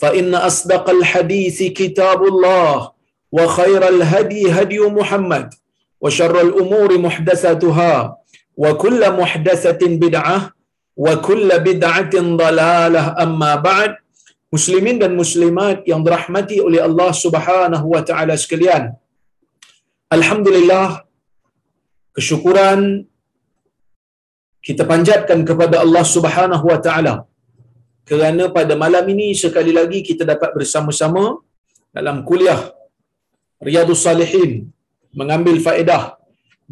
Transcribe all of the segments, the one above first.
فإن أصدق الحديث كتاب الله وخير الهدي هدي محمد وشر الأمور محدثاتها وكل محدثة بدعة وكل بدعة ضلالة أما بعد Muslimin dan muslimat yang dirahmati oleh Allah Subhanahu wa taala sekalian. Alhamdulillah kesyukuran kita panjatkan kepada Allah Subhanahu wa taala kerana pada malam ini sekali lagi kita dapat bersama-sama dalam kuliah Riyadus Salihin mengambil faedah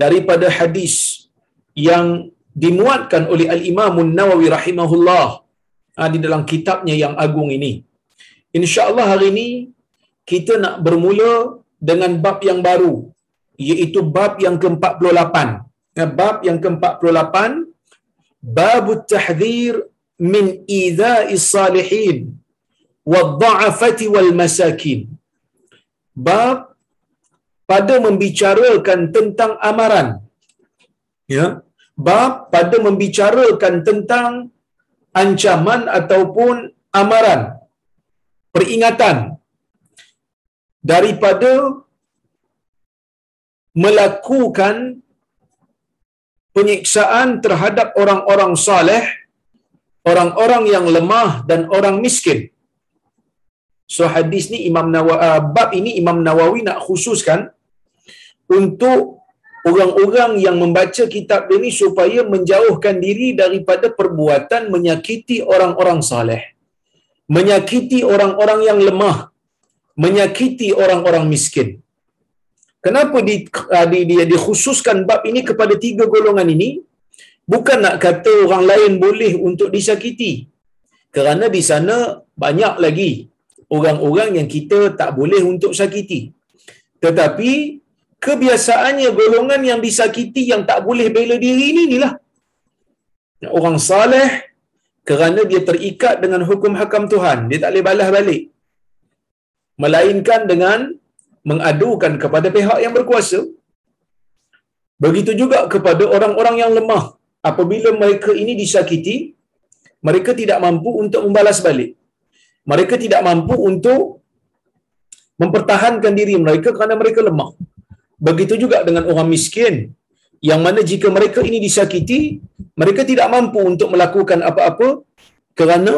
daripada hadis yang dimuatkan oleh Al-Imam Nawawi rahimahullah ha, di dalam kitabnya yang agung ini. Insya-Allah hari ini kita nak bermula dengan bab yang baru iaitu bab yang ke-48. Ya, bab yang ke-48 bab tahdhir min idha'i salihin wadda'afati wal masakin. Bab pada membicarakan tentang amaran. Ya. Bab pada membicarakan tentang ancaman ataupun amaran. Peringatan daripada melakukan penyiksaan terhadap orang-orang saleh orang-orang yang lemah dan orang miskin. So hadis ni Imam Nawawi uh, bab ini Imam Nawawi nak khususkan untuk orang-orang yang membaca kitab ini supaya menjauhkan diri daripada perbuatan menyakiti orang-orang saleh. Menyakiti orang-orang yang lemah, menyakiti orang-orang miskin. Kenapa di, uh, di, dia dikhususkan bab ini kepada tiga golongan ini? Bukan nak kata orang lain boleh untuk disakiti. Kerana di sana banyak lagi orang-orang yang kita tak boleh untuk sakiti. Tetapi kebiasaannya golongan yang disakiti yang tak boleh bela diri ni inilah. Orang saleh kerana dia terikat dengan hukum hakam Tuhan. Dia tak boleh balas balik. Melainkan dengan mengadukan kepada pihak yang berkuasa. Begitu juga kepada orang-orang yang lemah apabila mereka ini disakiti, mereka tidak mampu untuk membalas balik. Mereka tidak mampu untuk mempertahankan diri mereka kerana mereka lemah. Begitu juga dengan orang miskin yang mana jika mereka ini disakiti, mereka tidak mampu untuk melakukan apa-apa kerana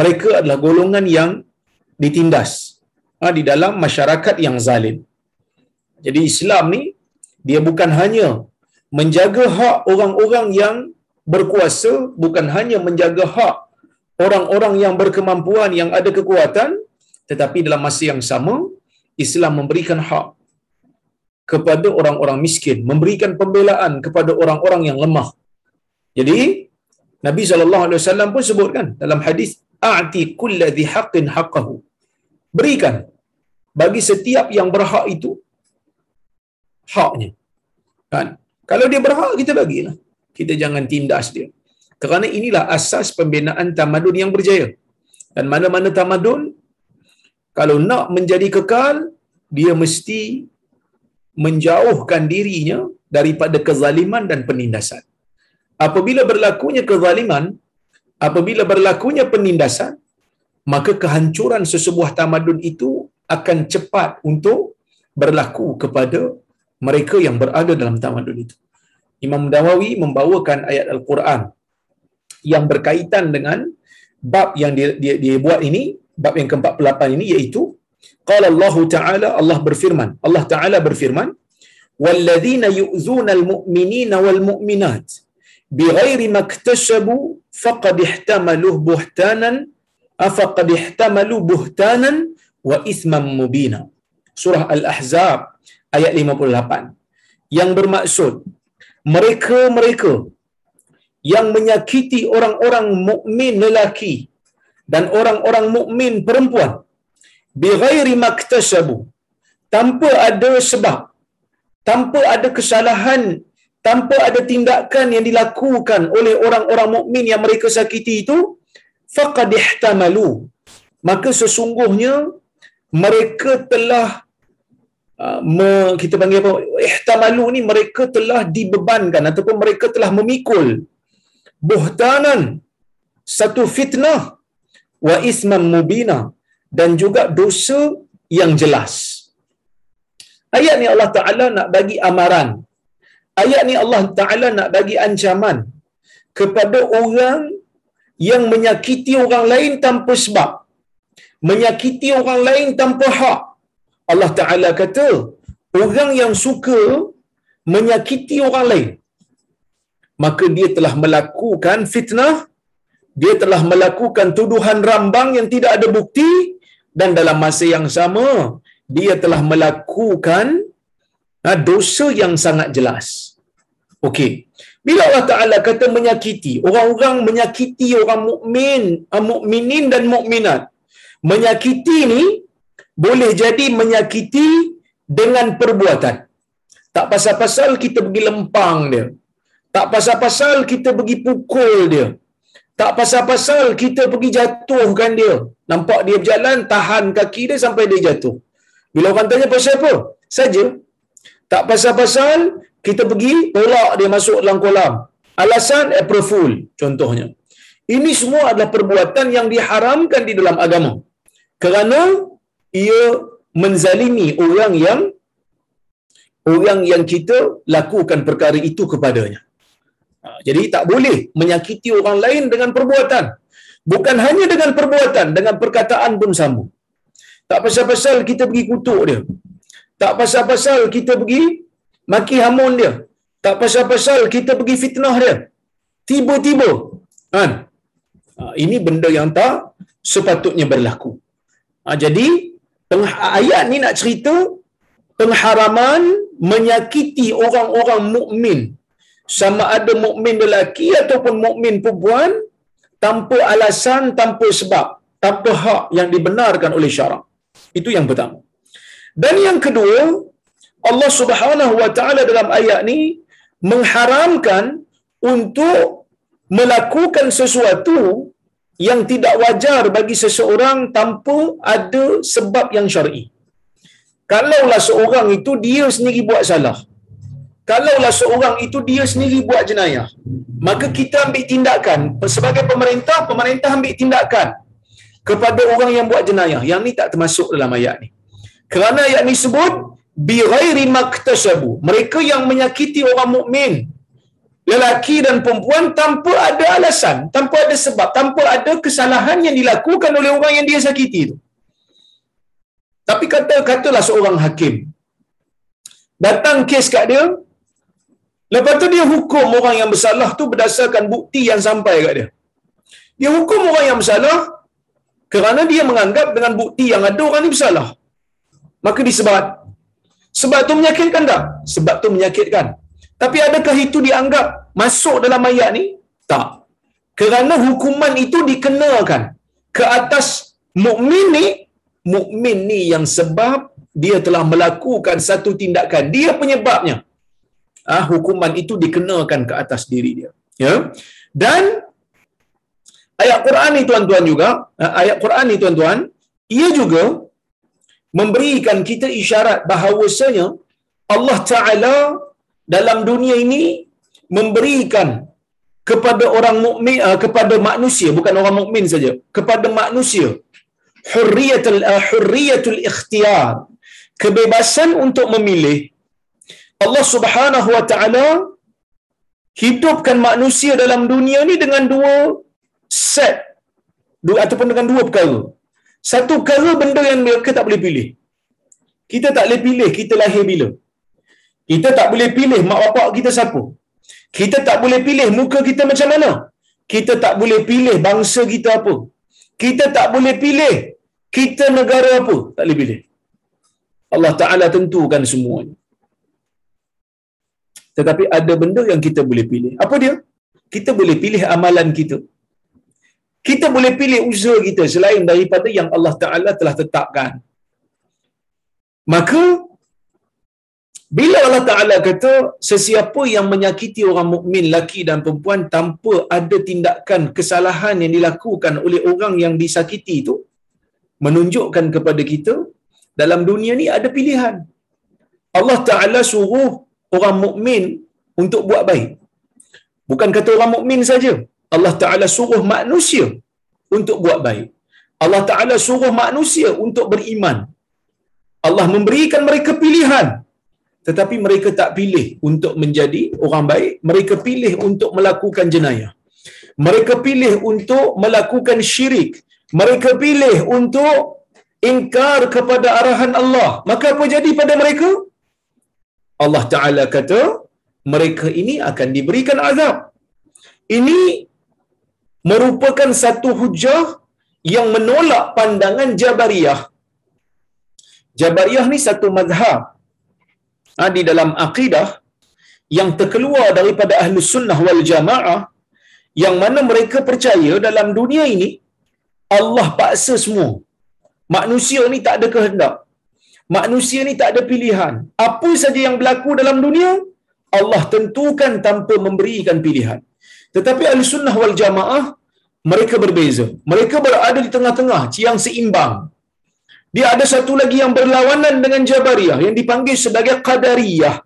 mereka adalah golongan yang ditindas ha, di dalam masyarakat yang zalim. Jadi Islam ni dia bukan hanya menjaga hak orang-orang yang berkuasa bukan hanya menjaga hak orang-orang yang berkemampuan yang ada kekuatan tetapi dalam masa yang sama Islam memberikan hak kepada orang-orang miskin memberikan pembelaan kepada orang-orang yang lemah. Jadi Nabi SAW pun sebutkan dalam hadis a'ti kulladhi haqqin haqqahu. Berikan bagi setiap yang berhak itu haknya. Kan kalau dia berhak, kita bagilah. Kita jangan tindas dia. Kerana inilah asas pembinaan tamadun yang berjaya. Dan mana-mana tamadun, kalau nak menjadi kekal, dia mesti menjauhkan dirinya daripada kezaliman dan penindasan. Apabila berlakunya kezaliman, apabila berlakunya penindasan, maka kehancuran sesebuah tamadun itu akan cepat untuk berlaku kepada mereka yang berada dalam tamadun itu. Imam Dawawi membawakan ayat Al-Quran yang berkaitan dengan bab yang dia, dia, dia buat ini, bab yang ke-48 ini iaitu qala Allah Taala Allah berfirman, Allah Taala berfirman, "Walladzina yu'zuna al-mu'minina wal mu'minat bighairi maktasabu faqad ihtamalu buhtanan afaqad ihtamalu buhtanan wa ithman mubina." Surah Al-Ahzab ayat 58 yang bermaksud mereka-mereka yang menyakiti orang-orang mukmin lelaki dan orang-orang mukmin perempuan bighairi maktasabu tanpa ada sebab tanpa ada kesalahan tanpa ada tindakan yang dilakukan oleh orang-orang mukmin yang mereka sakiti itu faqad ihtamalu. Maka sesungguhnya mereka telah uh, me, kita panggil apa ihtamalu ni mereka telah dibebankan ataupun mereka telah memikul buhtanan satu fitnah wa isman mubina dan juga dosa yang jelas. Ayat ni Allah Ta'ala nak bagi amaran. Ayat ni Allah Ta'ala nak bagi ancaman kepada orang yang menyakiti orang lain tanpa sebab. Menyakiti orang lain tanpa hak. Allah Ta'ala kata, orang yang suka menyakiti orang lain, maka dia telah melakukan fitnah, dia telah melakukan tuduhan rambang yang tidak ada bukti dan dalam masa yang sama dia telah melakukan ha, dosa yang sangat jelas. Okey. Bila Allah Taala kata menyakiti, orang-orang menyakiti orang mukmin, ha, mukminin dan mukminat. Menyakiti ni boleh jadi menyakiti dengan perbuatan. Tak pasal-pasal kita pergi lempang dia. Tak pasal-pasal kita pergi pukul dia. Tak pasal-pasal kita pergi jatuhkan dia. Nampak dia berjalan, tahan kaki dia sampai dia jatuh. Bila orang tanya pasal apa? Saja. Tak pasal-pasal kita pergi tolak dia masuk dalam kolam. Alasan April Fool contohnya. Ini semua adalah perbuatan yang diharamkan di dalam agama. Kerana ia menzalimi orang yang orang yang kita lakukan perkara itu kepadanya. Ha, jadi tak boleh menyakiti orang lain dengan perbuatan. Bukan hanya dengan perbuatan, dengan perkataan pun sama. Tak pasal-pasal kita pergi kutuk dia. Tak pasal-pasal kita pergi maki hamun dia. Tak pasal-pasal kita pergi fitnah dia. Tiba-tiba. Kan? Ha, ini benda yang tak sepatutnya berlaku. Ha, jadi, ayat ni nak cerita pengharaman menyakiti orang-orang mukmin sama ada mukmin lelaki ataupun mukmin perempuan tanpa alasan, tanpa sebab, tanpa hak yang dibenarkan oleh syarak. Itu yang pertama. Dan yang kedua, Allah Subhanahu wa taala dalam ayat ni mengharamkan untuk melakukan sesuatu yang tidak wajar bagi seseorang tanpa ada sebab yang syar'i. Kalaulah seorang itu dia sendiri buat salah, kalaulah seorang itu dia sendiri buat jenayah maka kita ambil tindakan. Sebagai pemerintah pemerintah ambil tindakan kepada orang yang buat jenayah. Yang ni tak termasuk dalam ayat ni. Kerana ayat ni sebut bi ghairi maktasabu. Mereka yang menyakiti orang mukmin lelaki dan perempuan tanpa ada alasan tanpa ada sebab tanpa ada kesalahan yang dilakukan oleh orang yang dia sakiti itu tapi kata katalah seorang hakim datang kes kat dia Lepas tu dia hukum orang yang bersalah tu berdasarkan bukti yang sampai kat dia. Dia hukum orang yang bersalah kerana dia menganggap dengan bukti yang ada orang ni bersalah. Maka disebat. Sebab tu menyakitkan tak? Sebab tu menyakitkan. Tapi adakah itu dianggap masuk dalam ayat ni? Tak. Kerana hukuman itu dikenakan ke atas mukmin ni, mukmin ni yang sebab dia telah melakukan satu tindakan. Dia penyebabnya ah, hukuman itu dikenakan ke atas diri dia. Ya. Dan ayat Quran ni tuan-tuan juga, ah, ayat Quran ni tuan-tuan, ia juga memberikan kita isyarat bahawasanya Allah Taala dalam dunia ini memberikan kepada orang mukmin uh, kepada manusia bukan orang mukmin saja kepada manusia hurriyatul uh, hurriyatul ikhtiyar kebebasan untuk memilih Allah Subhanahu wa taala hidupkan manusia dalam dunia ni dengan dua set dua ataupun dengan dua perkara. Satu perkara benda yang mereka tak boleh pilih. Kita tak boleh pilih kita lahir bila kita tak boleh pilih mak bapak kita siapa. Kita tak boleh pilih muka kita macam mana. Kita tak boleh pilih bangsa kita apa. Kita tak boleh pilih kita negara apa. Tak boleh pilih. Allah Ta'ala tentukan semuanya. Tetapi ada benda yang kita boleh pilih. Apa dia? Kita boleh pilih amalan kita. Kita boleh pilih usaha kita selain daripada yang Allah Ta'ala telah tetapkan. Maka bila Allah Ta'ala kata sesiapa yang menyakiti orang mukmin laki dan perempuan tanpa ada tindakan kesalahan yang dilakukan oleh orang yang disakiti itu menunjukkan kepada kita dalam dunia ni ada pilihan. Allah Ta'ala suruh orang mukmin untuk buat baik. Bukan kata orang mukmin saja. Allah Ta'ala suruh manusia untuk buat baik. Allah Ta'ala suruh manusia untuk beriman. Allah memberikan mereka pilihan tetapi mereka tak pilih untuk menjadi orang baik mereka pilih untuk melakukan jenayah. Mereka pilih untuk melakukan syirik. Mereka pilih untuk ingkar kepada arahan Allah. Maka apa jadi pada mereka? Allah taala kata mereka ini akan diberikan azab. Ini merupakan satu hujah yang menolak pandangan Jabariyah. Jabariyah ni satu mazhab ha, di dalam akidah yang terkeluar daripada ahli sunnah wal jamaah yang mana mereka percaya dalam dunia ini Allah paksa semua. Manusia ni tak ada kehendak. Manusia ni tak ada pilihan. Apa saja yang berlaku dalam dunia Allah tentukan tanpa memberikan pilihan. Tetapi ahli sunnah wal jamaah mereka berbeza. Mereka berada di tengah-tengah yang seimbang dia ada satu lagi yang berlawanan dengan Jabariyah yang dipanggil sebagai Qadariyah.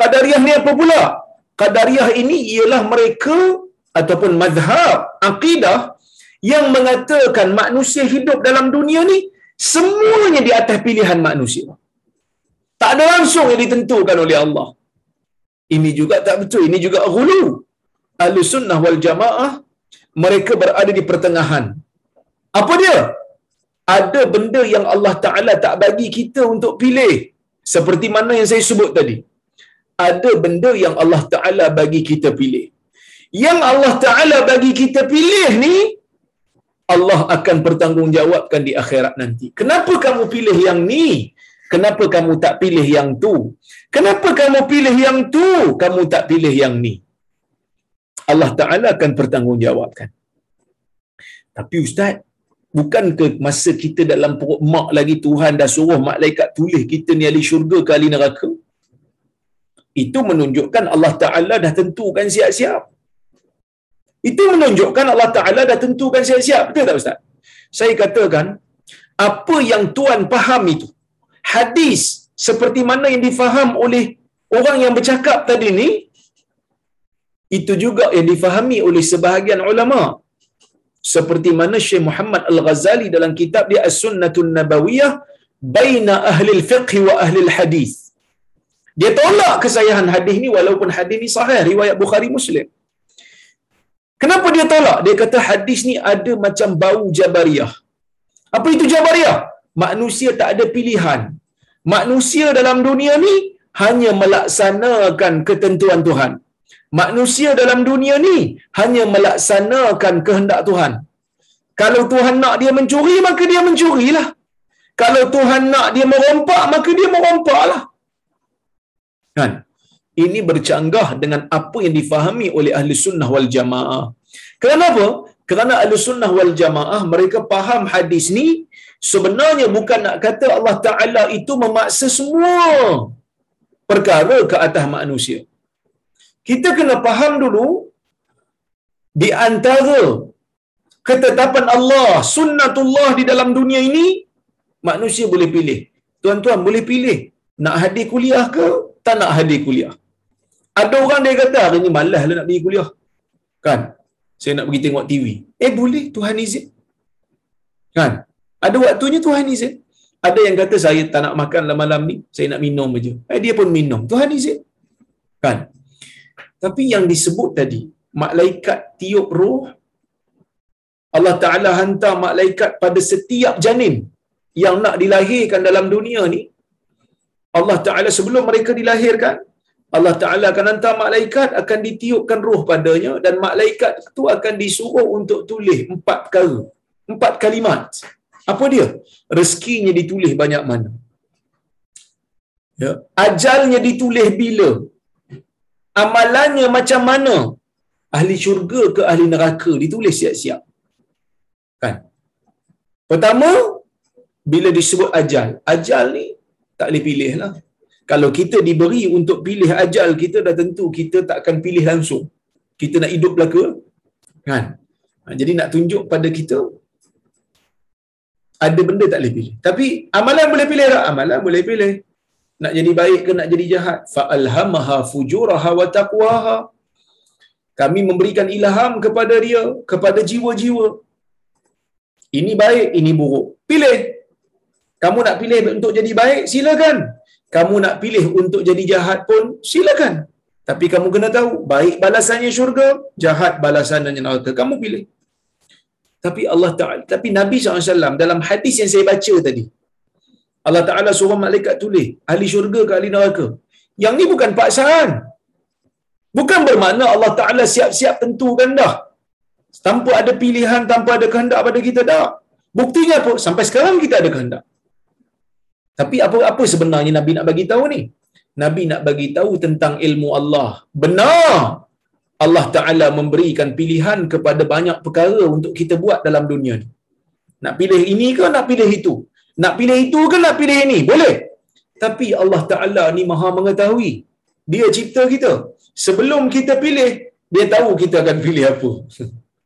Qadariyah ni apa pula? Qadariyah ini ialah mereka ataupun mazhab akidah yang mengatakan manusia hidup dalam dunia ni semuanya di atas pilihan manusia. Tak ada langsung yang ditentukan oleh Allah. Ini juga tak betul. Ini juga ghulu. Ahlu sunnah wal jamaah mereka berada di pertengahan. Apa dia? Ada benda yang Allah Ta'ala tak bagi kita untuk pilih. Seperti mana yang saya sebut tadi. Ada benda yang Allah Ta'ala bagi kita pilih. Yang Allah Ta'ala bagi kita pilih ni, Allah akan bertanggungjawabkan di akhirat nanti. Kenapa kamu pilih yang ni? Kenapa kamu tak pilih yang tu? Kenapa kamu pilih yang tu? Kamu tak pilih yang ni? Allah Ta'ala akan bertanggungjawabkan. Tapi Ustaz, bukan ke masa kita dalam perut mak lagi Tuhan dah suruh malaikat tulis kita ni ahli syurga ke ahli neraka? Itu menunjukkan Allah Ta'ala dah tentukan siap-siap. Itu menunjukkan Allah Ta'ala dah tentukan siap-siap. Betul tak Ustaz? saya katakan apa yang Tuhan faham itu hadis seperti mana yang difaham oleh orang yang bercakap tadi ni itu juga yang difahami oleh sebahagian ulama' seperti mana Syekh Muhammad Al-Ghazali dalam kitab dia As-Sunnatun Nabawiyah baina ahli al-fiqh wa ahli al-hadis. Dia tolak kesahihan hadis ni walaupun hadis ni sahih riwayat Bukhari Muslim. Kenapa dia tolak? Dia kata hadis ni ada macam bau Jabariyah. Apa itu Jabariyah? Manusia tak ada pilihan. Manusia dalam dunia ni hanya melaksanakan ketentuan Tuhan manusia dalam dunia ni hanya melaksanakan kehendak Tuhan. Kalau Tuhan nak dia mencuri, maka dia mencurilah. Kalau Tuhan nak dia merompak, maka dia merompaklah. Kan? Ini bercanggah dengan apa yang difahami oleh ahli sunnah wal jamaah. Kenapa? Kerana ahli sunnah wal jamaah mereka faham hadis ni sebenarnya bukan nak kata Allah Ta'ala itu memaksa semua perkara ke atas manusia kita kena faham dulu di antara ketetapan Allah, sunnatullah di dalam dunia ini, manusia boleh pilih. Tuan-tuan boleh pilih nak hadir kuliah ke tak nak hadir kuliah. Ada orang dia kata hari ni malas lah nak pergi kuliah. Kan? Saya nak pergi tengok TV eh boleh Tuhan izin. Kan? Ada waktunya Tuhan izin. Ada yang kata saya tak nak makan malam ni saya nak minum aja. Eh dia pun minum. Tuhan izin. Kan tapi yang disebut tadi malaikat tiup roh Allah Ta'ala hantar malaikat pada setiap janin yang nak dilahirkan dalam dunia ni Allah Ta'ala sebelum mereka dilahirkan Allah Ta'ala akan hantar malaikat akan ditiupkan roh padanya dan malaikat itu akan disuruh untuk tulis empat perkara empat kalimat apa dia? rezekinya ditulis banyak mana ya. ajalnya ditulis bila amalannya macam mana? Ahli syurga ke ahli neraka? Ditulis siap-siap. Kan? Pertama bila disebut ajal. Ajal ni tak boleh pilih lah. Kalau kita diberi untuk pilih ajal kita dah tentu kita tak akan pilih langsung. Kita nak hidup ke kan? Ha, jadi nak tunjuk pada kita ada benda tak boleh pilih. Tapi amalan boleh pilih tak? Amalan boleh pilih nak jadi baik ke nak jadi jahat? Fa alhamaha fujuraha wa taqwaha. Kami memberikan ilham kepada dia kepada jiwa-jiwa. Ini baik ini buruk. Pilih. Kamu nak pilih untuk jadi baik silakan. Kamu nak pilih untuk jadi jahat pun silakan. Tapi kamu kena tahu baik balasannya syurga jahat balasannya neraka. Kamu pilih. Tapi Allah Taala tapi Nabi SAW dalam hadis yang saya baca tadi Allah Taala suruh malaikat tulis ahli syurga ke ahli neraka yang ni bukan paksaan bukan bermakna Allah Taala siap-siap tentukan dah tanpa ada pilihan tanpa ada kehendak pada kita dah buktinya apa sampai sekarang kita ada kehendak tapi apa apa sebenarnya Nabi nak bagi tahu ni? Nabi nak bagi tahu tentang ilmu Allah. Benar. Allah Taala memberikan pilihan kepada banyak perkara untuk kita buat dalam dunia ni. Nak pilih ini ke nak pilih itu? Nak pilih itu ke nak pilih ini? Boleh. Tapi Allah Taala ni Maha mengetahui. Dia cipta kita. Sebelum kita pilih, dia tahu kita akan pilih apa.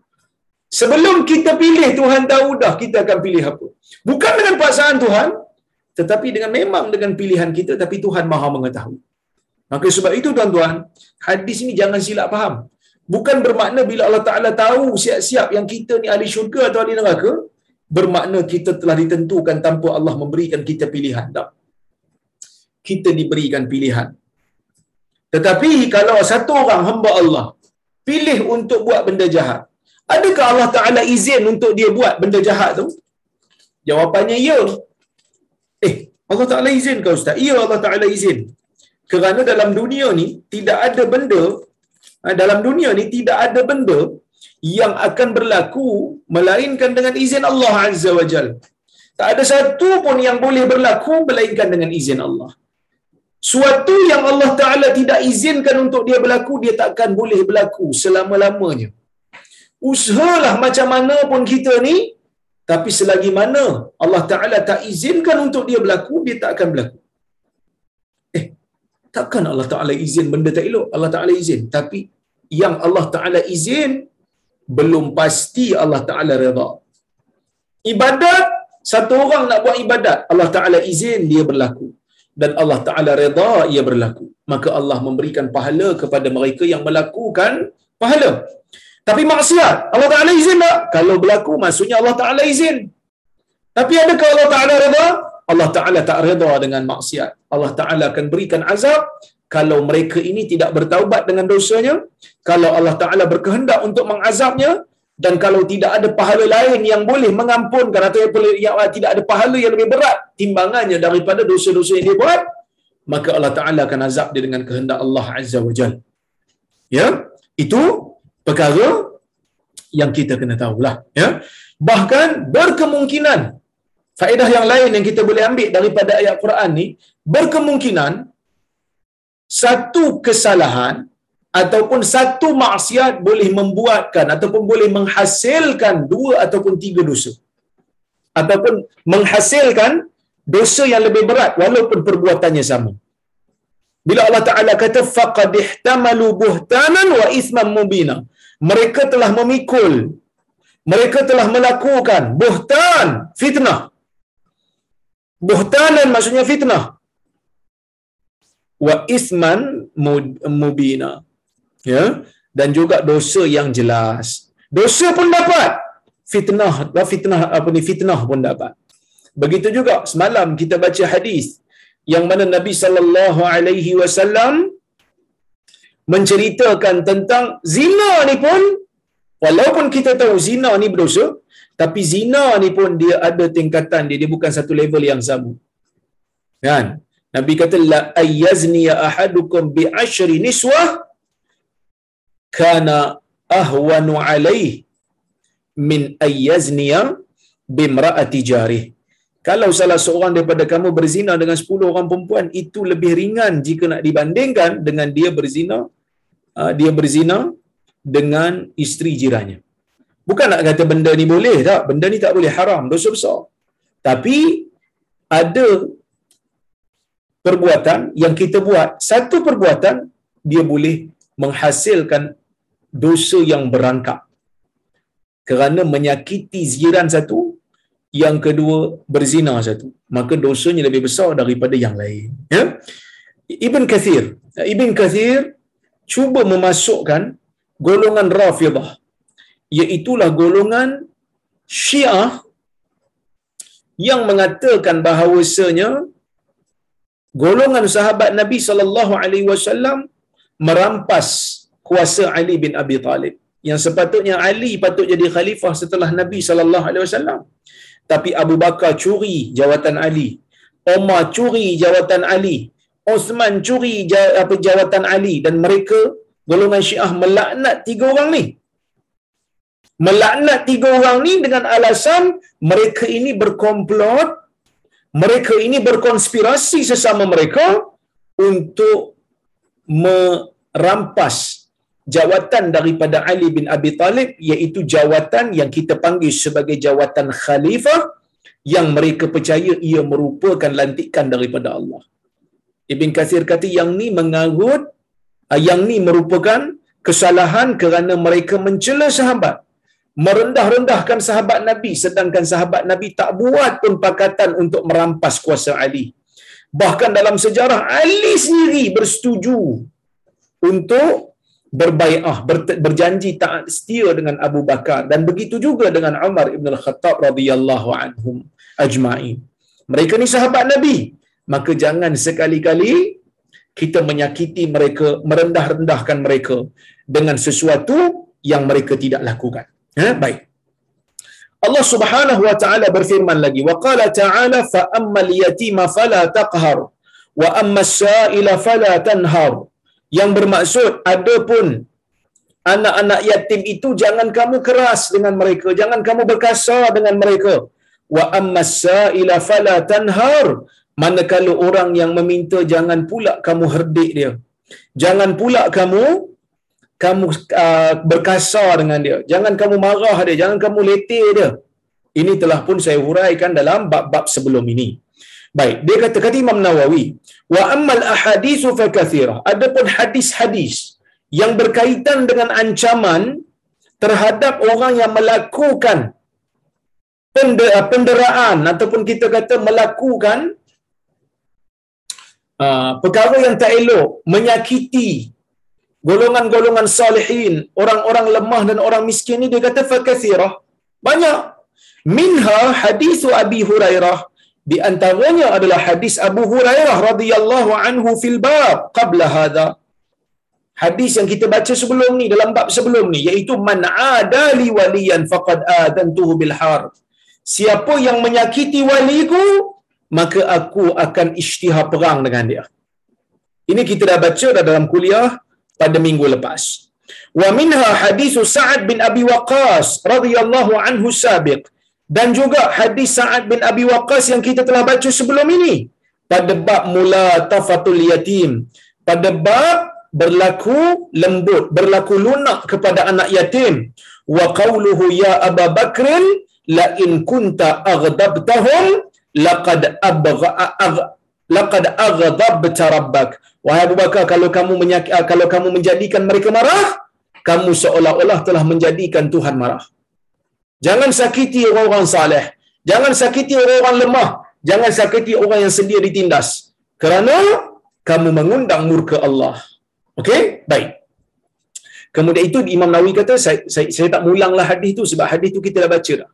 Sebelum kita pilih, Tuhan tahu dah kita akan pilih apa. Bukan dengan paksaan Tuhan, tetapi dengan memang dengan pilihan kita tapi Tuhan Maha mengetahui. Maka sebab itu tuan-tuan, hadis ini jangan silap faham. Bukan bermakna bila Allah Taala tahu siap-siap yang kita ni ahli syurga atau ahli neraka, bermakna kita telah ditentukan tanpa Allah memberikan kita pilihan. Tak. Kita diberikan pilihan. Tetapi kalau satu orang hamba Allah pilih untuk buat benda jahat, adakah Allah Taala izin untuk dia buat benda jahat tu? Jawapannya ya. Eh, Allah Ta'ala izin kau Ustaz? Ya Allah Ta'ala izin. Kerana dalam dunia ni, tidak ada benda, ha, dalam dunia ni tidak ada benda yang akan berlaku melainkan dengan izin Allah Azza wa Jal. Tak ada satu pun yang boleh berlaku melainkan dengan izin Allah. Suatu yang Allah Ta'ala tidak izinkan untuk dia berlaku, dia takkan boleh berlaku selama-lamanya. Usahalah macam mana pun kita ni, tapi selagi mana Allah Ta'ala tak izinkan untuk dia berlaku, dia tak akan berlaku. Eh, takkan Allah Ta'ala izin benda tak elok? Allah Ta'ala izin. Tapi yang Allah Ta'ala izin, belum pasti Allah Ta'ala reda. Ibadat, satu orang nak buat ibadat, Allah Ta'ala izin dia berlaku. Dan Allah Ta'ala reda ia berlaku. Maka Allah memberikan pahala kepada mereka yang melakukan pahala. Tapi maksiat, Allah Ta'ala izin tak? Kalau berlaku, maksudnya Allah Ta'ala izin. Tapi adakah Allah Ta'ala reda? Allah Ta'ala tak reda dengan maksiat. Allah Ta'ala akan berikan azab kalau mereka ini tidak bertaubat dengan dosanya. Kalau Allah Ta'ala berkehendak untuk mengazabnya. Dan kalau tidak ada pahala lain yang boleh mengampunkan atau tidak ada pahala yang lebih berat timbangannya daripada dosa-dosa yang dia buat, maka Allah Ta'ala akan azab dia dengan kehendak Allah Azza wa Jal. Ya, itu perkara yang kita kena tahulah ya bahkan berkemungkinan faedah yang lain yang kita boleh ambil daripada ayat Quran ni berkemungkinan satu kesalahan ataupun satu maksiat boleh membuatkan ataupun boleh menghasilkan dua ataupun tiga dosa. Ataupun menghasilkan dosa yang lebih berat walaupun perbuatannya sama. Bila Allah Taala kata faqad ihtamalu buhtanan wa ithman mubina mereka telah memikul mereka telah melakukan buhtan fitnah. Buhtanan maksudnya fitnah wa isman mubina. Ya? Dan juga dosa yang jelas. Dosa pun dapat. Fitnah fitnah apa ni fitnah pun dapat. Begitu juga semalam kita baca hadis yang mana Nabi sallallahu alaihi wasallam menceritakan tentang zina ni pun walaupun kita tahu zina ni berdosa tapi zina ni pun dia ada tingkatan dia dia bukan satu level yang sama. Kan Nabi kata la ayyazni ahadukum bi ashri niswah kana ahwanu alaih min ayyazniya bimra'ati jarih. Kalau salah seorang daripada kamu berzina dengan 10 orang perempuan itu lebih ringan jika nak dibandingkan dengan dia berzina uh, dia berzina dengan isteri jirannya. Bukan nak kata benda ni boleh tak? Benda ni tak boleh haram, dosa besar. Tapi ada perbuatan yang kita buat, satu perbuatan dia boleh menghasilkan dosa yang berangkap. Kerana menyakiti jiran satu yang kedua berzina satu. Maka dosanya lebih besar daripada yang lain. Ya? Ibn Kathir. Ibn Kathir cuba memasukkan golongan Rafidah iaitulah golongan Syiah yang mengatakan bahawasanya golongan sahabat Nabi sallallahu alaihi wasallam merampas kuasa Ali bin Abi Talib. Yang sepatutnya Ali patut jadi khalifah setelah Nabi sallallahu alaihi wasallam. Tapi Abu Bakar curi jawatan Ali. Umar curi jawatan Ali. Osman curi apa jawatan Ali. Dan mereka golongan Syiah melaknat tiga orang ni. Melaknat tiga orang ni dengan alasan mereka ini berkomplot mereka ini berkonspirasi sesama mereka untuk merampas jawatan daripada Ali bin Abi Talib iaitu jawatan yang kita panggil sebagai jawatan khalifah yang mereka percaya ia merupakan lantikan daripada Allah. Ibn Kathir kata yang ni mengarut yang ni merupakan kesalahan kerana mereka mencela sahabat merendah-rendahkan sahabat Nabi sedangkan sahabat Nabi tak buat pun pakatan untuk merampas kuasa Ali. Bahkan dalam sejarah Ali sendiri bersetuju untuk berbaiah berjanji taat setia dengan Abu Bakar dan begitu juga dengan Umar Ibn Al-Khattab radhiyallahu anhum ajma'in. Mereka ni sahabat Nabi. Maka jangan sekali-kali kita menyakiti mereka, merendah-rendahkan mereka dengan sesuatu yang mereka tidak lakukan. Ha? Baik. Allah Subhanahu wa taala berfirman lagi, wa qala ta'ala fa ammal yatima fala taqhar wa amma as-sa'ila fala tanhar yang bermaksud adapun anak-anak yatim itu jangan kamu keras dengan mereka jangan kamu berkasar dengan mereka wa ammasaila fala tanhar manakala orang yang meminta jangan pula kamu herdik dia jangan pula kamu kamu uh, berkasar dengan dia. Jangan kamu marah dia jangan kamu letih dia. Ini telah pun saya huraikan dalam bab-bab sebelum ini. Baik, dia kata kata Imam Nawawi, wa ammal ahaditsu fa kathira. Adapun hadis-hadis yang berkaitan dengan ancaman terhadap orang yang melakukan penderaan ataupun kita kata melakukan uh, perkara yang tak elok, menyakiti golongan-golongan salihin, orang-orang lemah dan orang miskin ni dia kata fa kathira. Banyak. Minha hadis Abi Hurairah di antaranya adalah hadis Abu Hurairah radhiyallahu anhu fil bab qabla hadha. Hadis yang kita baca sebelum ni dalam bab sebelum ni iaitu man adali waliyan faqad adantuhu bil har. Siapa yang menyakiti waliku maka aku akan isytihar perang dengan dia. Ini kita dah baca dah dalam kuliah pada minggu lepas. Wa minha hadis Sa'ad bin Abi Waqqas radhiyallahu anhu sabiq. Dan juga hadis Sa'ad bin Abi Waqqas yang kita telah baca sebelum ini. Pada bab mula tafatul yatim. Pada bab berlaku lembut berlaku lunak kepada anak yatim. Wa qawluhu ya Aba Bakr la in kunta aghdabtahum laqad aghdabta rabbak wahai Abu Bakar kalau kamu menyak- kalau kamu menjadikan mereka marah kamu seolah-olah telah menjadikan Tuhan marah Jangan sakiti orang-orang saleh. Jangan sakiti orang-orang lemah. Jangan sakiti orang yang sedia ditindas. Kerana kamu mengundang murka Allah. Okey? Baik. Kemudian itu Imam Nawawi kata saya, saya, saya tak mulanglah hadis tu sebab hadis tu kita dah baca dah.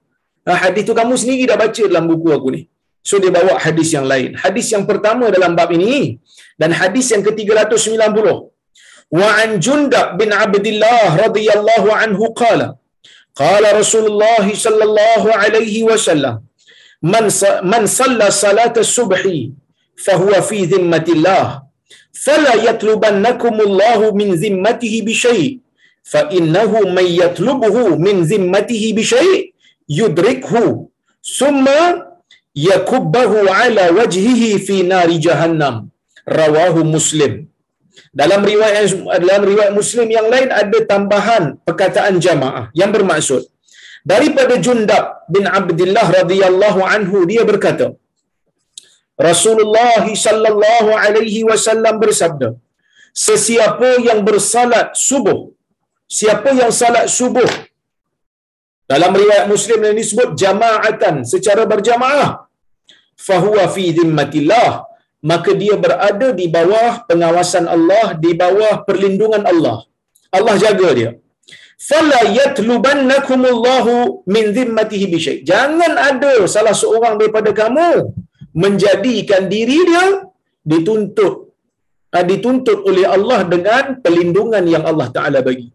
Ha, hadis tu kamu sendiri dah baca dalam buku aku ni. So dia bawa hadis yang lain. Hadis yang pertama dalam bab ini dan hadis yang ke-390. Wa an Jundab bin Abdullah radhiyallahu anhu qala qala Rasulullah sallallahu alaihi wasallam man man salla salat as-subhi fahuwa fi dhimmatillah fala yatlubannakum Allah min zimmatihi bi syai' fa innahu man yatlubuhu min zimmatihi bi syai' yudrikhu summa yakubbahu ala wajhihi fi nari jahannam. Rawahu muslim. Dalam riwayat dalam riwayat muslim yang lain ada tambahan perkataan jamaah yang bermaksud daripada Jundab bin Abdullah radhiyallahu anhu dia berkata Rasulullah sallallahu alaihi wasallam bersabda sesiapa yang bersalat subuh siapa yang salat subuh? Dalam riwayat Muslim ini disebut jamaatan secara berjamaah fahuwa fi dhimmatillah maka dia berada di bawah pengawasan Allah di bawah perlindungan Allah. Allah jaga dia. Fala yatlubannakumullahu min dhimmatihi bi syai. Jangan ada salah seorang daripada kamu menjadikan diri dia dituntut ah, dituntut oleh Allah dengan perlindungan yang Allah Taala bagi.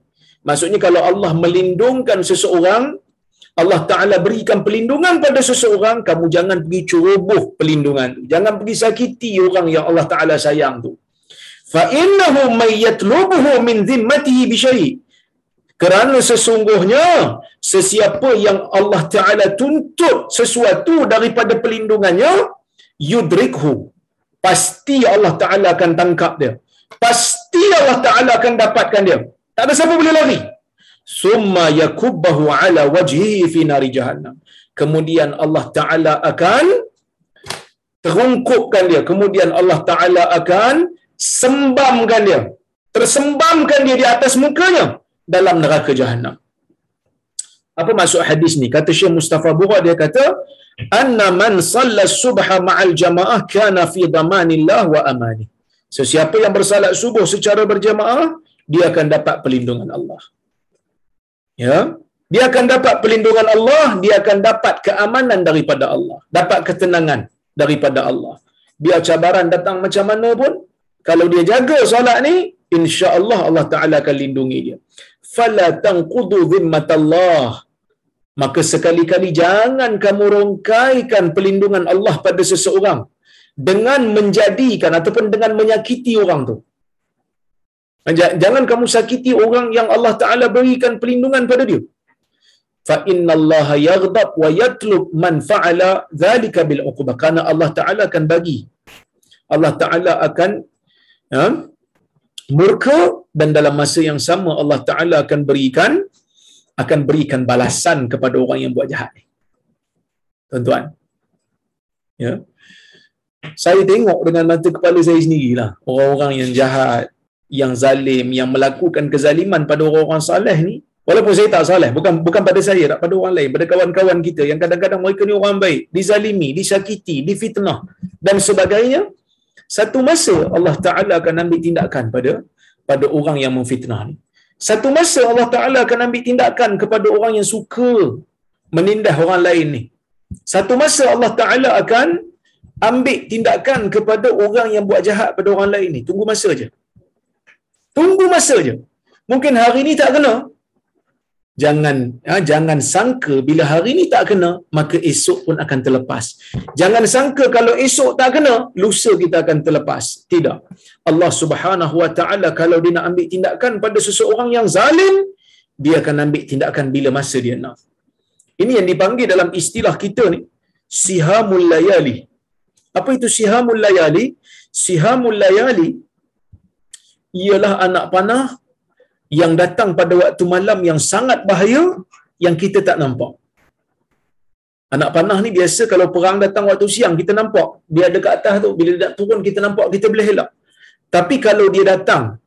Maksudnya kalau Allah melindungkan seseorang Allah Ta'ala berikan perlindungan pada seseorang, kamu jangan pergi ceroboh perlindungan tu. Jangan pergi sakiti orang yang Allah Ta'ala sayang tu. فَإِنَّهُ مَنْ يَتْلُبُهُ مِنْ ذِمَّتِهِ بِشَيْءٍ Kerana sesungguhnya, sesiapa yang Allah Ta'ala tuntut sesuatu daripada perlindungannya, yudrikhu. Pasti Allah Ta'ala akan tangkap dia. Pasti Allah Ta'ala akan dapatkan dia. Tak ada siapa boleh lari summa yakubbahu ala wajhihi fi nari jahannam. Kemudian Allah taala akan terungkupkan dia. Kemudian Allah taala akan sembamkan dia. Tersembamkan dia di atas mukanya dalam neraka jahanam apa maksud hadis ni? Kata Syekh Mustafa Bura dia kata anna man salla subha ma'al jamaah kana fi damanillah wa amani. So, siapa yang bersalat subuh secara berjamaah dia akan dapat perlindungan Allah ya? Dia akan dapat perlindungan Allah dia akan dapat keamanan daripada Allah dapat ketenangan daripada Allah. Biar cabaran datang macam mana pun kalau dia jaga solat ni insya-Allah Allah Taala akan lindungi dia. Fala tanqudu zimmatallah. Maka sekali-kali jangan kamu rongkaikan perlindungan Allah pada seseorang dengan menjadikan ataupun dengan menyakiti orang tu Jangan kamu sakiti orang yang Allah Taala berikan perlindungan pada dia. Fa inna Allah yaghdab wa yatlub man fa'ala dhalika bil uqubah. Karena Allah Taala akan bagi. Allah Taala akan ya, murka dan dalam masa yang sama Allah Taala akan berikan akan berikan balasan kepada orang yang buat jahat. Tuan-tuan. Ya. Saya tengok dengan mata kepala saya sendirilah orang-orang yang jahat, yang zalim, yang melakukan kezaliman pada orang-orang saleh ni, walaupun saya tak saleh, bukan bukan pada saya, tak pada orang lain, pada kawan-kawan kita yang kadang-kadang mereka ni orang baik, dizalimi, disakiti, difitnah dan sebagainya, satu masa Allah Taala akan ambil tindakan pada pada orang yang memfitnah ni. Satu masa Allah Taala akan ambil tindakan kepada orang yang suka menindas orang lain ni. Satu masa Allah Taala akan ambil tindakan kepada orang yang buat jahat pada orang lain ni. Tunggu masa aja. Tunggu masa je. Mungkin hari ni tak kena. Jangan ha, jangan sangka bila hari ni tak kena, maka esok pun akan terlepas. Jangan sangka kalau esok tak kena, lusa kita akan terlepas. Tidak. Allah Subhanahu Wa Taala kalau dia nak ambil tindakan pada seseorang yang zalim, dia akan ambil tindakan bila masa dia nak. Ini yang dipanggil dalam istilah kita ni, sihamul layali. Apa itu sihamul layali? Sihamul layali ialah anak panah yang datang pada waktu malam yang sangat bahaya yang kita tak nampak. Anak panah ni biasa kalau perang datang waktu siang kita nampak. Dia ada kat atas tu. Bila dia nak turun kita nampak kita boleh elak. Tapi kalau dia datang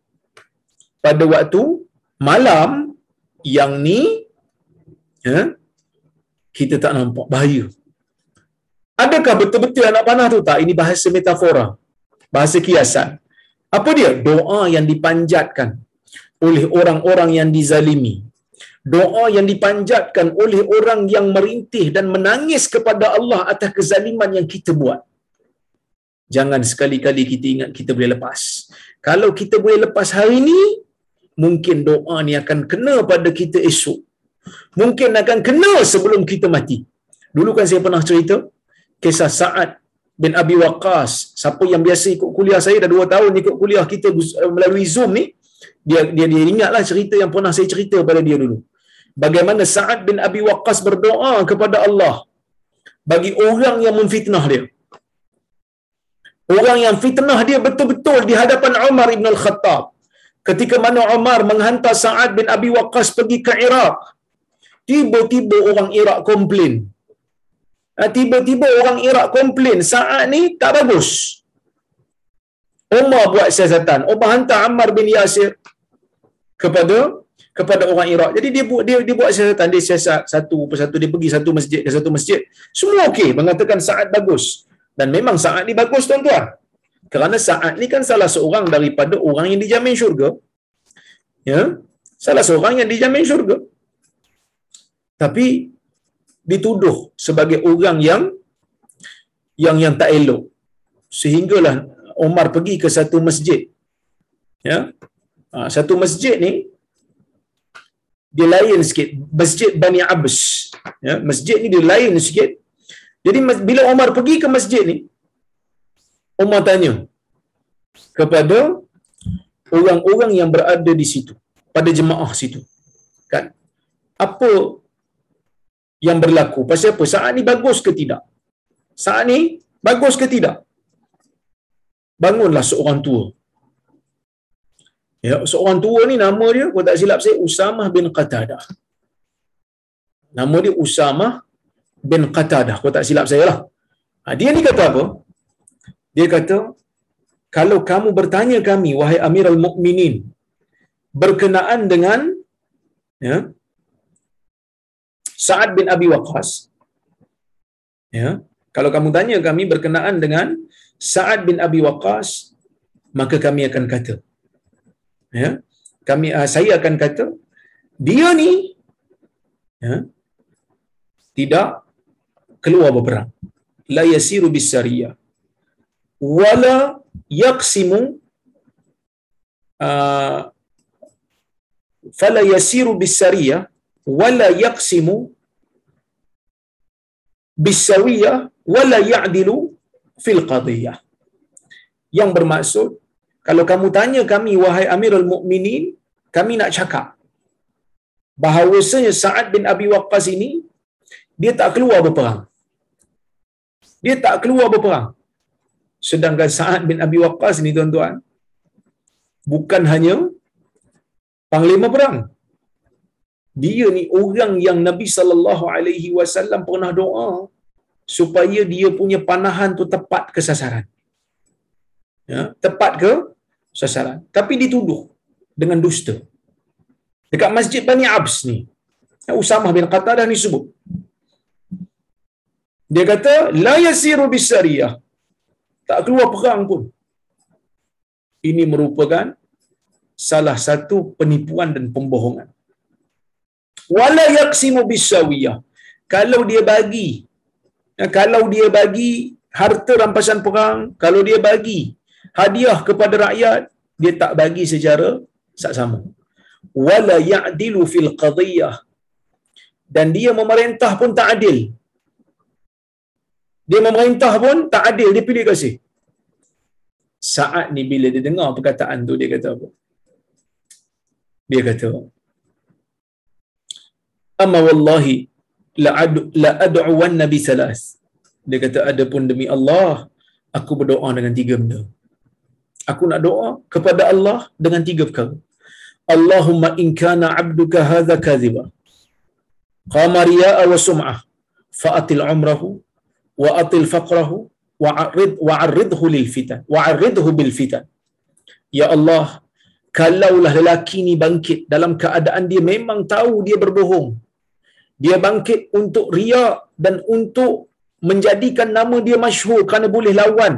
pada waktu malam yang ni ya, kita tak nampak. Bahaya. Adakah betul-betul anak panah tu? Tak. Ini bahasa metafora. Bahasa kiasan Apa dia? Doa yang dipanjatkan oleh orang-orang yang dizalimi. Doa yang dipanjatkan oleh orang yang merintih dan menangis kepada Allah atas kezaliman yang kita buat. Jangan sekali-kali kita ingat kita boleh lepas. Kalau kita boleh lepas hari ini, mungkin doa ni akan kena pada kita esok. Mungkin akan kena sebelum kita mati. Dulu kan saya pernah cerita kisah Sa'ad bin Abi Waqqas. Siapa yang biasa ikut kuliah saya dah dua tahun ikut kuliah kita melalui Zoom ni, dia dia dia ingatlah cerita yang pernah saya cerita pada dia dulu. Bagaimana Sa'ad bin Abi Waqqas berdoa kepada Allah bagi orang yang memfitnah dia. Orang yang fitnah dia betul-betul di hadapan Umar ibn al-Khattab. Ketika mana Umar menghantar Sa'ad bin Abi Waqqas pergi ke Iraq. Tiba-tiba orang Iraq komplain. Ha, tiba-tiba orang Iraq komplain. Sa'ad ni tak bagus. Umar buat siasatan. Umar hantar Ammar bin Yasir kepada kepada orang Iraq. Jadi dia buat dia dia buat siasatan dia siasat satu persatu dia pergi satu masjid ke satu masjid. Semua okey mengatakan Sa'ad bagus. Dan memang Sa'ad ni bagus tuan-tuan. Kerana Sa'ad ni kan salah seorang daripada orang yang dijamin syurga. Ya. Salah seorang yang dijamin syurga. Tapi dituduh sebagai orang yang yang yang tak elok. Sehinggalah Umar pergi ke satu masjid. Ya. Ha, satu masjid ni dia lain sikit. Masjid Bani Abbas. Ya, masjid ni dia lain sikit. Jadi bila Umar pergi ke masjid ni, Umar tanya kepada orang-orang yang berada di situ, pada jemaah situ. Kan? Apa yang berlaku? Pasal apa? Saat ni bagus ke tidak? Saat ni bagus ke tidak? Bangunlah seorang tua. Ya, seorang tua ni nama dia, kalau tak silap saya, Usamah bin Qatadah. Nama dia Usamah bin Qatadah, kalau tak silap saya lah. Ha, dia ni kata apa? Dia kata, kalau kamu bertanya kami, wahai Amirul Mukminin, berkenaan dengan ya, Sa'ad bin Abi Waqqas, ya, kalau kamu tanya kami berkenaan dengan Sa'ad bin Abi Waqqas, maka kami akan kata, ya, kami uh, saya akan kata, dia ni ya, tidak keluar berperang. La yasiru bisariyah wala yaqsimu uh, fala yasiru bisariyah wala yaqsimu bisawiyah wala ya'dilu fil qadiyah yang bermaksud kalau kamu tanya kami wahai amirul mukminin kami nak cakap bahawasanya Sa'ad bin Abi Waqqas ini dia tak keluar berperang. Dia tak keluar berperang. Sedangkan Sa'ad bin Abi Waqqas ni tuan-tuan, bukan hanya panglima perang. Dia ni orang yang Nabi sallallahu alaihi wasallam pernah doa supaya dia punya panahan tu tepat ke sasaran. Ya, tepat ke sasaran. Tapi dituduh dengan dusta. Dekat Masjid Bani Abs ni. Usamah bin Qatadah ni sebut. Dia kata, La yasiru bisariyah tak keluar perang pun. Ini merupakan salah satu penipuan dan pembohongan. Wala yaqsimu bisawiyah. Kalau dia bagi ya, kalau dia bagi harta rampasan perang, kalau dia bagi hadiah kepada rakyat, dia tak bagi secara sama. Wala ya'dilu fil qadiyah. Dan dia memerintah pun tak adil dia memerintah pun tak adil dia pilih kasih saat ni bila dia dengar perkataan tu dia kata apa dia kata amma wallahi la adu wan nabi salas. Dia kata ada pun demi Allah aku berdoa dengan tiga benda. Aku nak doa kepada Allah dengan tiga perkara. Allahumma in kana 'abduka hadha kadhiba qama riya'a wa sum'ah. Fa'atil umrahu wa atil faqrahu wa arid wa aridhu lil fitan wa aridhu bil fitan. Ya Allah kalaulah lelaki ni bangkit dalam keadaan dia memang tahu dia berbohong dia bangkit untuk ria dan untuk menjadikan nama dia masyhur kerana boleh lawan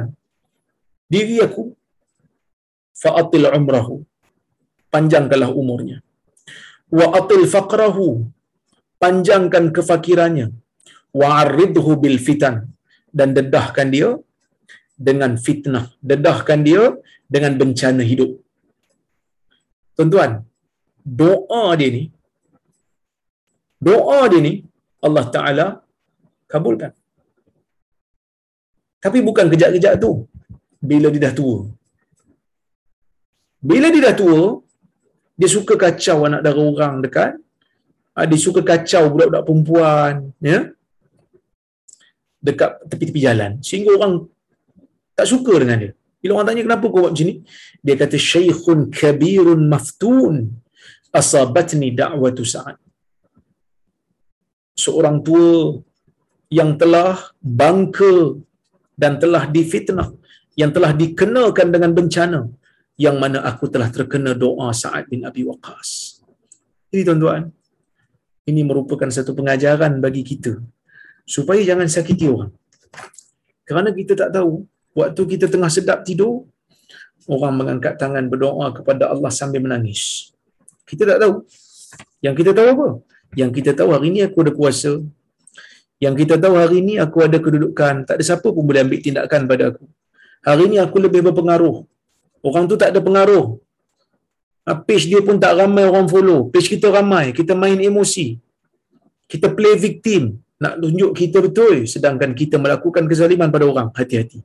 diri aku. Fa'atil umrahu. Panjangkanlah umurnya. Wa atil faqrahu. Panjangkan kefakirannya. Wa arridhu bil fitan. Dan dedahkan dia dengan fitnah. Dedahkan dia dengan bencana hidup. Tuan-tuan doa dia ni doa dia ni Allah Taala kabulkan. Tapi bukan kejap-kejap tu. Bila dia dah tua. Bila dia dah tua dia suka kacau anak dara orang dekat. Ah, dia suka kacau budak-budak perempuan ya. Dekat tepi-tepi jalan. Sehingga orang tak suka dengan dia. Bila orang tanya kenapa kau buat macam ni? Dia kata syaikhun kabirun maftun asabatni da'watu sa'ad seorang tua yang telah bangka dan telah difitnah yang telah dikenakan dengan bencana yang mana aku telah terkena doa Sa'ad bin Abi Waqqas. Jadi tuan-tuan, ini merupakan satu pengajaran bagi kita supaya jangan sakiti orang. Kerana kita tak tahu, waktu kita tengah sedap tidur, orang mengangkat tangan berdoa kepada Allah sambil menangis. Kita tak tahu. Yang kita tahu apa? Yang kita tahu hari ini aku ada kuasa. Yang kita tahu hari ini aku ada kedudukan. Tak ada siapa pun boleh ambil tindakan pada aku. Hari ini aku lebih berpengaruh. Orang tu tak ada pengaruh. Ah, page dia pun tak ramai orang follow. Page kita ramai. Kita main emosi. Kita play victim. Nak tunjuk kita betul. Sedangkan kita melakukan kezaliman pada orang. Hati-hati.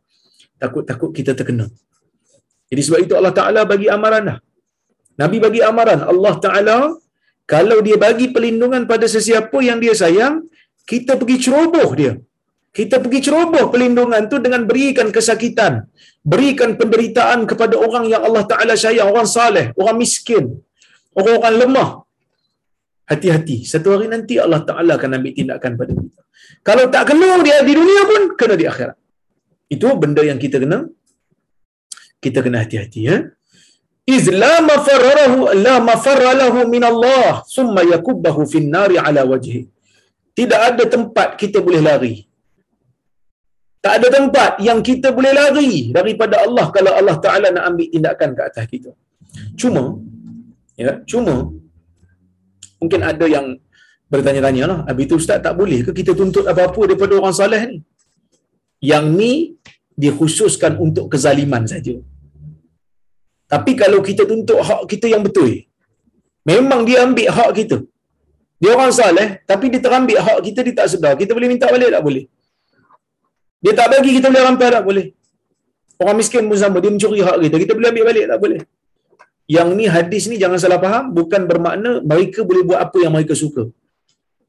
Takut-takut kita terkena. Jadi sebab itu Allah Ta'ala bagi amaran dah. Nabi bagi amaran. Allah Ta'ala kalau dia bagi perlindungan pada sesiapa yang dia sayang, kita pergi ceroboh dia kita pergi ceroboh pelindungan tu dengan berikan kesakitan, berikan penderitaan kepada orang yang Allah Taala sayang, orang saleh, orang miskin, orang-orang lemah. Hati-hati, satu hari nanti Allah Taala akan ambil tindakan pada kita. Kalau tak kena dia di dunia pun kena di akhirat. Itu benda yang kita kena kita kena hati-hati ya. Iz la mafarrahu la mafarralahu min Allah thumma yakubbahu fin nari ala wajhi. Tidak ada tempat kita boleh lari tak ada tempat yang kita boleh lari daripada Allah kalau Allah Taala nak ambil tindakan ke atas kita. Cuma ya, cuma mungkin ada yang bertanya-tanya lah, habis itu Ustaz tak boleh ke kita tuntut apa-apa daripada orang saleh ni? Yang ni dikhususkan untuk kezaliman saja. Tapi kalau kita tuntut hak kita yang betul, memang dia ambil hak kita. Dia orang saleh, tapi dia terambil hak kita, dia tak sedar. Kita boleh minta balik tak boleh? Dia tak bagi kita boleh rampai tak boleh. Orang miskin pun sama, dia mencuri hak kita. Kita boleh ambil balik tak boleh. Yang ni hadis ni jangan salah faham, bukan bermakna mereka boleh buat apa yang mereka suka.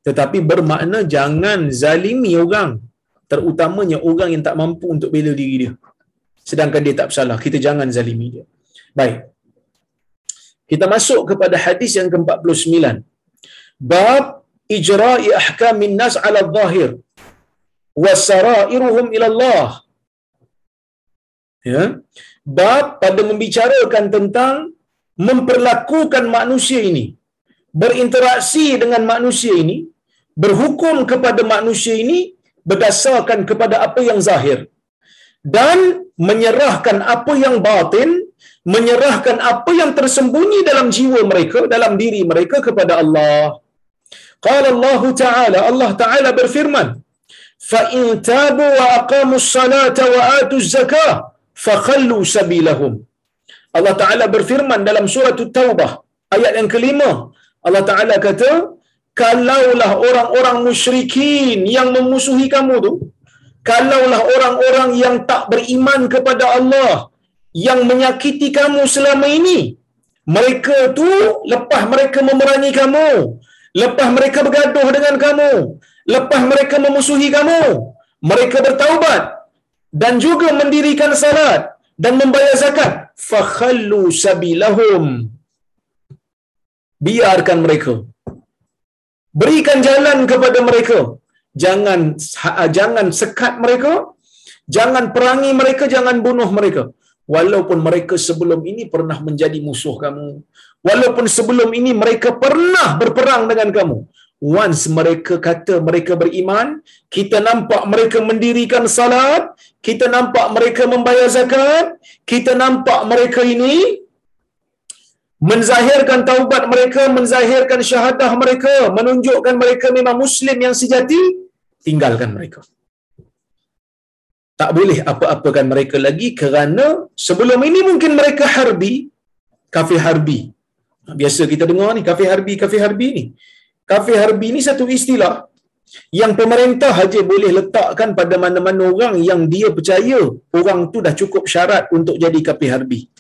Tetapi bermakna jangan zalimi orang. Terutamanya orang yang tak mampu untuk bela diri dia. Sedangkan dia tak bersalah. Kita jangan zalimi dia. Baik. Kita masuk kepada hadis yang ke-49. Bab ijra'i ahkamin nas ala zahir wasarairuhum ila Allah. Ya. Bab pada membicarakan tentang memperlakukan manusia ini, berinteraksi dengan manusia ini, berhukum kepada manusia ini berdasarkan kepada apa yang zahir dan menyerahkan apa yang batin, menyerahkan apa yang tersembunyi dalam jiwa mereka, dalam diri mereka kepada Allah. Qala Allah Ta'ala, Allah Ta'ala berfirman, فإن تابوا وأقاموا الصلاة وآتوا الزكاة فخلوا سبيلهم Allah Ta'ala berfirman dalam surah Taubah ayat yang kelima Allah Ta'ala kata kalaulah orang-orang musyrikin yang memusuhi kamu tu kalaulah orang-orang yang tak beriman kepada Allah yang menyakiti kamu selama ini mereka tu lepas mereka memerangi kamu lepas mereka bergaduh dengan kamu lepas mereka memusuhi kamu mereka bertaubat dan juga mendirikan salat dan membayar zakat fakhallu sabilahum. Biarkan mereka. Berikan jalan kepada mereka jangan jangan sekat mereka jangan perangi mereka jangan bunuh mereka. Walaupun mereka sebelum ini pernah menjadi musuh kamu walaupun sebelum ini mereka pernah berperang dengan kamu. Once mereka kata mereka beriman, kita nampak mereka mendirikan salat, kita nampak mereka membayar zakat, kita nampak mereka ini menzahirkan taubat mereka, menzahirkan syahadah mereka, menunjukkan mereka memang muslim yang sejati, tinggalkan mereka. Tak boleh apa-apakan mereka lagi kerana sebelum ini mungkin mereka harbi, kafir harbi. Biasa kita dengar ni, kafir harbi, kafir harbi ni. Kafir harbi ni satu istilah yang pemerintah saja boleh letakkan pada mana-mana orang yang dia percaya orang tu dah cukup syarat untuk jadi kafir harbi.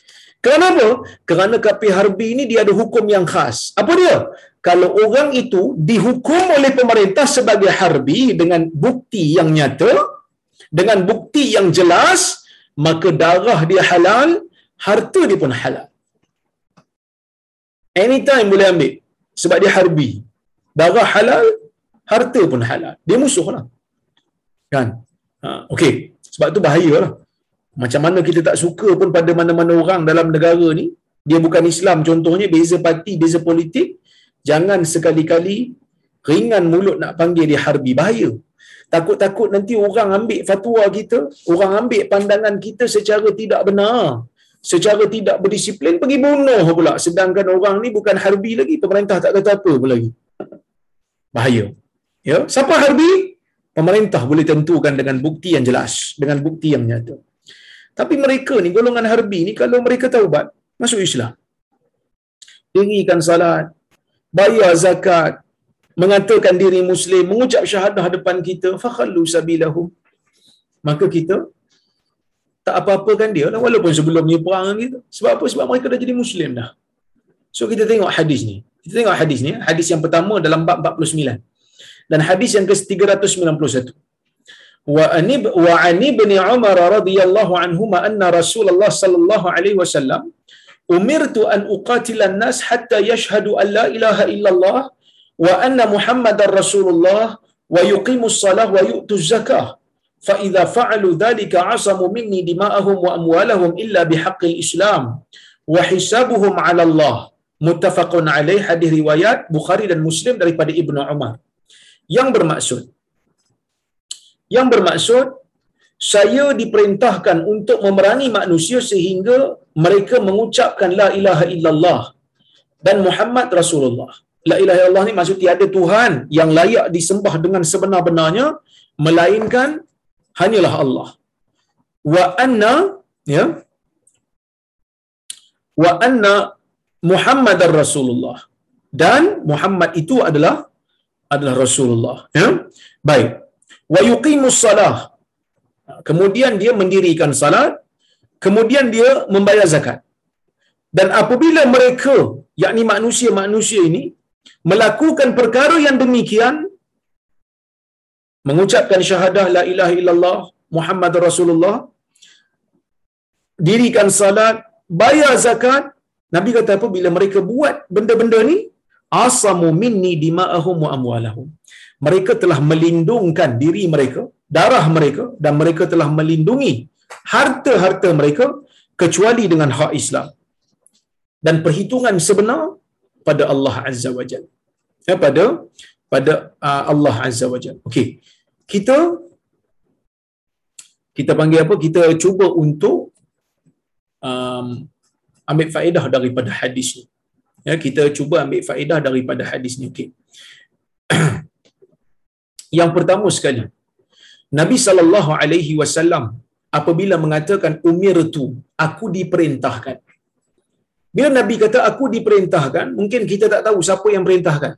Kenapa? Kerana kafir harbi ini dia ada hukum yang khas. Apa dia? Kalau orang itu dihukum oleh pemerintah sebagai harbi dengan bukti yang nyata, dengan bukti yang jelas, maka darah dia halal, harta dia pun halal. Anytime boleh ambil. Sebab dia harbi. Darah halal, harta pun halal. Dia musuh lah. Kan? Ha, okay. Sebab tu bahaya lah. Macam mana kita tak suka pun pada mana-mana orang dalam negara ni, dia bukan Islam contohnya, beza parti, beza politik, jangan sekali-kali ringan mulut nak panggil dia harbi. Bahaya. Takut-takut nanti orang ambil fatwa kita, orang ambil pandangan kita secara tidak benar. Secara tidak berdisiplin, pergi bunuh pula. Sedangkan orang ni bukan harbi lagi, pemerintah tak kata apa pun lagi. Bahaya. Ya, siapa harbi? Pemerintah boleh tentukan dengan bukti yang jelas, dengan bukti yang nyata. Tapi mereka ni, golongan harbi ni, kalau mereka taubat, masuk Islam. Dirikan salat, bayar zakat, mengatakan diri Muslim, mengucap syahadah depan kita, fakhallu sabilahum. Maka kita, tak apa-apakan dia lah, walaupun sebelum ni perang kita Sebab apa? Sebab mereka dah jadi Muslim dah. So kita tengok hadis ni. Kita tengok hadis ni, hadis yang pertama dalam bab 49. Dan hadis yang ke-391. وعن ابن عمر رضي الله عنهما أن رسول الله صلى الله عليه وسلم أمرت أن أقاتل الناس حتى يشهدوا أن لا إله إلا الله وأن محمد رسول الله ويقيم الصلاة ويؤتوا الزكاة. فإذا فعلوا ذلك عصموا مني دماءهم وأموالهم إلا بحق الإسلام وحسابهم على الله. متفق عليه hadis روايات بخاري المسلم Muslim daripada عمر Umar. Yang bermaksud yang bermaksud saya diperintahkan untuk memerangi manusia sehingga mereka mengucapkan la ilaha illallah dan Muhammad Rasulullah. La ilaha illallah ni maksud tiada Tuhan yang layak disembah dengan sebenar-benarnya melainkan hanyalah Allah. Wa anna ya wa anna Muhammadar Rasulullah dan Muhammad itu adalah adalah Rasulullah ya baik wa yuqimus salah kemudian dia mendirikan salat kemudian dia membayar zakat. Dan apabila mereka yakni manusia-manusia ini melakukan perkara yang demikian mengucapkan syahadah la ilaha illallah Muhammad Rasulullah dirikan salat bayar zakat Nabi kata apa? Bila mereka buat benda-benda ni asamu minni dima'ahum wa amwalahum mereka telah melindungkan diri mereka, darah mereka dan mereka telah melindungi harta-harta mereka kecuali dengan hak Islam. Dan perhitungan sebenar pada Allah Azza wa Jal. Ya, pada pada uh, Allah Azza wa Jal. Okey. Kita kita panggil apa? Kita cuba untuk um, ambil faedah daripada hadis ni. Ya, kita cuba ambil faedah daripada hadis ni. Okey. Yang pertama sekali, Nabi sallallahu alaihi wasallam apabila mengatakan umir tu aku diperintahkan. Bila Nabi kata aku diperintahkan, mungkin kita tak tahu siapa yang perintahkan.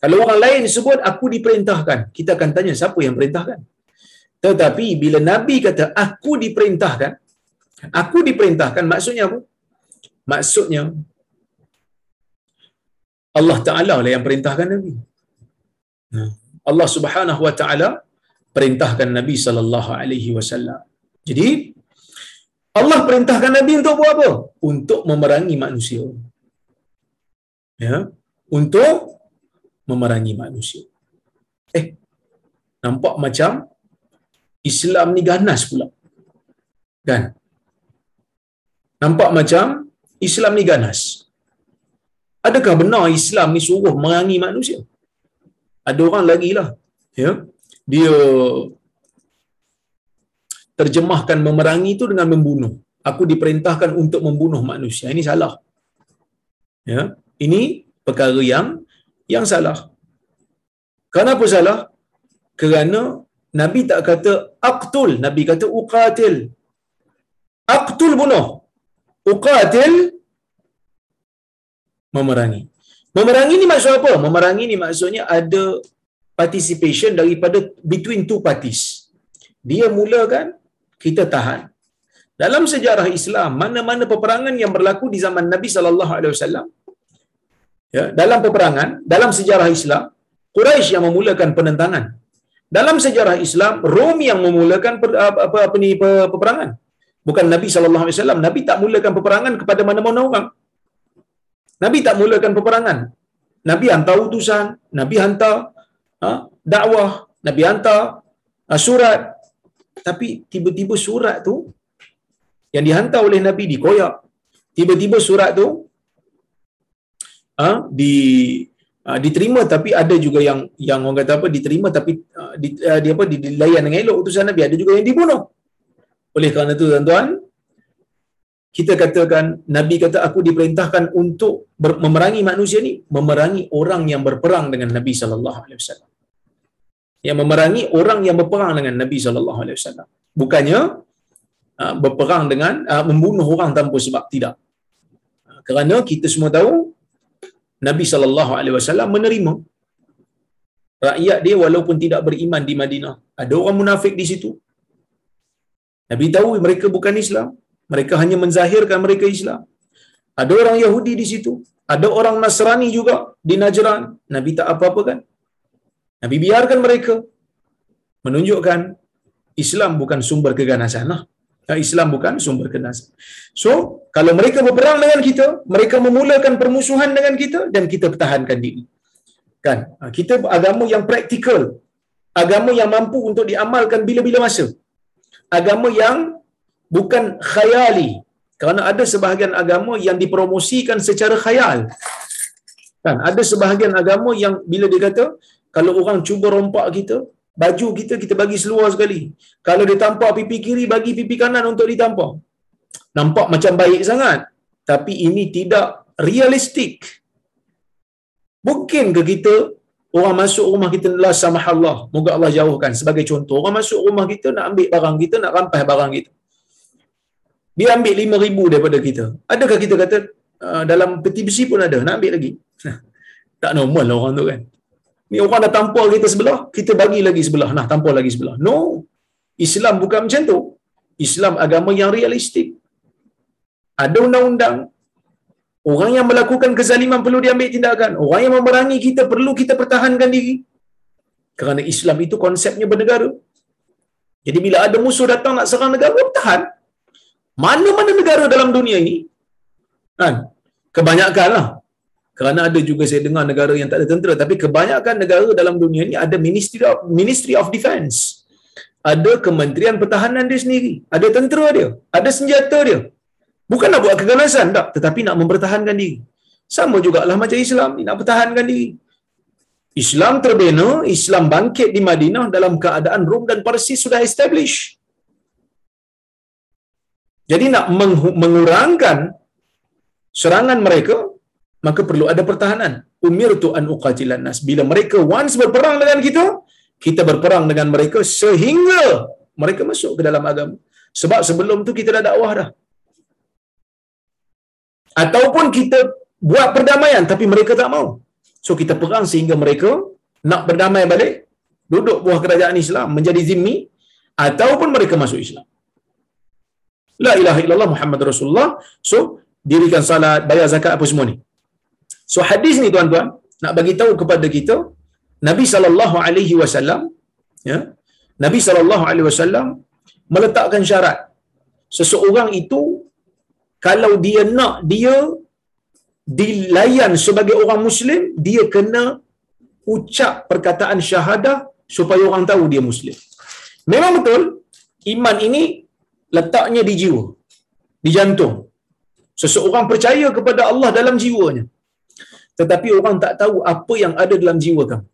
Kalau orang lain sebut aku diperintahkan, kita akan tanya siapa yang perintahkan. Tetapi bila Nabi kata aku diperintahkan, aku diperintahkan maksudnya apa? Maksudnya Allah Taala lah yang perintahkan Nabi. Allah Subhanahu wa taala perintahkan Nabi sallallahu alaihi wasallam. Jadi Allah perintahkan Nabi untuk buat apa? Untuk memerangi manusia. Ya, untuk memerangi manusia. Eh, nampak macam Islam ni ganas pula. Kan? Nampak macam Islam ni ganas. Adakah benar Islam ni suruh memerangi manusia? Ada orang lagi lah. Ya. Dia terjemahkan memerangi itu dengan membunuh. Aku diperintahkan untuk membunuh manusia. Ini salah. Ya. Ini perkara yang yang salah. Kenapa salah? Kerana Nabi tak kata aqtul, Nabi kata uqatil. Aqtul bunuh. Uqatil memerangi. Memerangi ni maksud apa? Memerangi ni maksudnya ada participation daripada between two parties. Dia mulakan, kita tahan. Dalam sejarah Islam, mana-mana peperangan yang berlaku di zaman Nabi sallallahu alaihi wasallam ya, dalam peperangan, dalam sejarah Islam, Quraisy yang memulakan penentangan. Dalam sejarah Islam, Rom yang memulakan per, apa, apa, apa ni peperangan. Bukan Nabi sallallahu alaihi wasallam. Nabi tak mulakan peperangan kepada mana-mana orang. Nabi tak mulakan peperangan. Nabi hantar utusan, Nabi hantar ha, dakwah, Nabi hantar ha, surat. Tapi tiba-tiba surat tu yang dihantar oleh Nabi dikoyak. Tiba-tiba surat tu ha, di ha, diterima tapi ada juga yang yang orang kata apa diterima tapi ha, di, ha, di apa dilayan dengan elok utusan Nabi ada juga yang dibunuh. Oleh kerana itu tuan-tuan kita katakan Nabi kata aku diperintahkan untuk ber, memerangi manusia ni memerangi orang yang berperang dengan Nabi sallallahu alaihi wasallam. Yang memerangi orang yang berperang dengan Nabi sallallahu alaihi wasallam. Bukannya uh, berperang dengan uh, membunuh orang tanpa sebab tidak. Uh, kerana kita semua tahu Nabi sallallahu alaihi wasallam menerima rakyat dia walaupun tidak beriman di Madinah. Ada orang munafik di situ. Nabi tahu mereka bukan Islam, mereka hanya menzahirkan mereka Islam. Ada orang Yahudi di situ. Ada orang Nasrani juga di Najran. Nabi tak apa-apa kan? Nabi biarkan mereka menunjukkan Islam bukan sumber keganasan. Lah. Islam bukan sumber keganasan. So, kalau mereka berperang dengan kita, mereka memulakan permusuhan dengan kita dan kita pertahankan diri. Kan? Ha, kita agama yang praktikal. Agama yang mampu untuk diamalkan bila-bila masa. Agama yang bukan khayali. Kerana ada sebahagian agama yang dipromosikan secara khayal. Kan? Ada sebahagian agama yang bila dia kata kalau orang cuba rompak kita baju kita kita bagi seluar sekali. Kalau dia tampak pipi kiri bagi pipi kanan untuk ditampar. Nampak macam baik sangat. Tapi ini tidak realistik. Mungkin ke kita orang masuk rumah kita la samahallah moga Allah jauhkan. Sebagai contoh orang masuk rumah kita nak ambil barang kita nak rampas barang kita dia ambil lima ribu daripada kita. Adakah kita kata uh, dalam peti besi pun ada, nak ambil lagi? tak normal lah orang tu kan. Ni orang dah tampal kita sebelah, kita bagi lagi sebelah. Nah, tampal lagi sebelah. No. Islam bukan macam tu. Islam agama yang realistik. Ada undang-undang. Orang yang melakukan kezaliman perlu diambil tindakan. Orang yang memerangi kita perlu kita pertahankan diri. Kerana Islam itu konsepnya bernegara. Jadi bila ada musuh datang nak serang negara, bertahan. Mana-mana negara dalam dunia ini, kan? Kebanyakan lah. Kerana ada juga saya dengar negara yang tak ada tentera. Tapi kebanyakan negara dalam dunia ini ada Ministry of, Ministry of Defence. Ada Kementerian Pertahanan dia sendiri. Ada tentera dia. Ada senjata dia. Bukan nak buat keganasan, tak. Tetapi nak mempertahankan diri. Sama jugalah macam Islam. Nak pertahankan diri. Islam terbina, Islam bangkit di Madinah dalam keadaan Rom dan Parsi sudah establish. Jadi nak mengurangkan serangan mereka, maka perlu ada pertahanan. Umir tu an uqatilan nas. Bila mereka once berperang dengan kita, kita berperang dengan mereka sehingga mereka masuk ke dalam agama. Sebab sebelum tu kita dah dakwah dah. Ataupun kita buat perdamaian tapi mereka tak mau. So kita perang sehingga mereka nak berdamai balik, duduk buah kerajaan Islam menjadi zimmi ataupun mereka masuk Islam. La ilaha illallah Muhammad Rasulullah. So, dirikan salat, bayar zakat apa semua ni. So, hadis ni tuan-tuan, nak bagi tahu kepada kita, Nabi sallallahu alaihi wasallam ya. Nabi sallallahu alaihi wasallam meletakkan syarat. Seseorang itu kalau dia nak dia dilayan sebagai orang muslim, dia kena ucap perkataan syahadah supaya orang tahu dia muslim. Memang betul iman ini letaknya di jiwa, di jantung. Seseorang percaya kepada Allah dalam jiwanya. Tetapi orang tak tahu apa yang ada dalam jiwa kamu.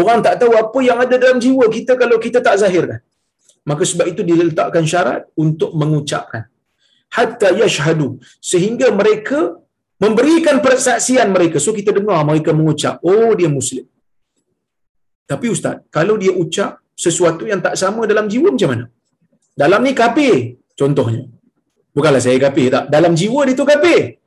Orang tak tahu apa yang ada dalam jiwa kita kalau kita tak zahirkan. Maka sebab itu diletakkan syarat untuk mengucapkan. Hatta yashhadu. Sehingga mereka memberikan persaksian mereka. So kita dengar mereka mengucap, oh dia Muslim. Tapi Ustaz, kalau dia ucap sesuatu yang tak sama dalam jiwa macam mana? Dalam ni kafir, contohnya. Bukanlah saya kafir tak. Dalam jiwa dia tu kafir.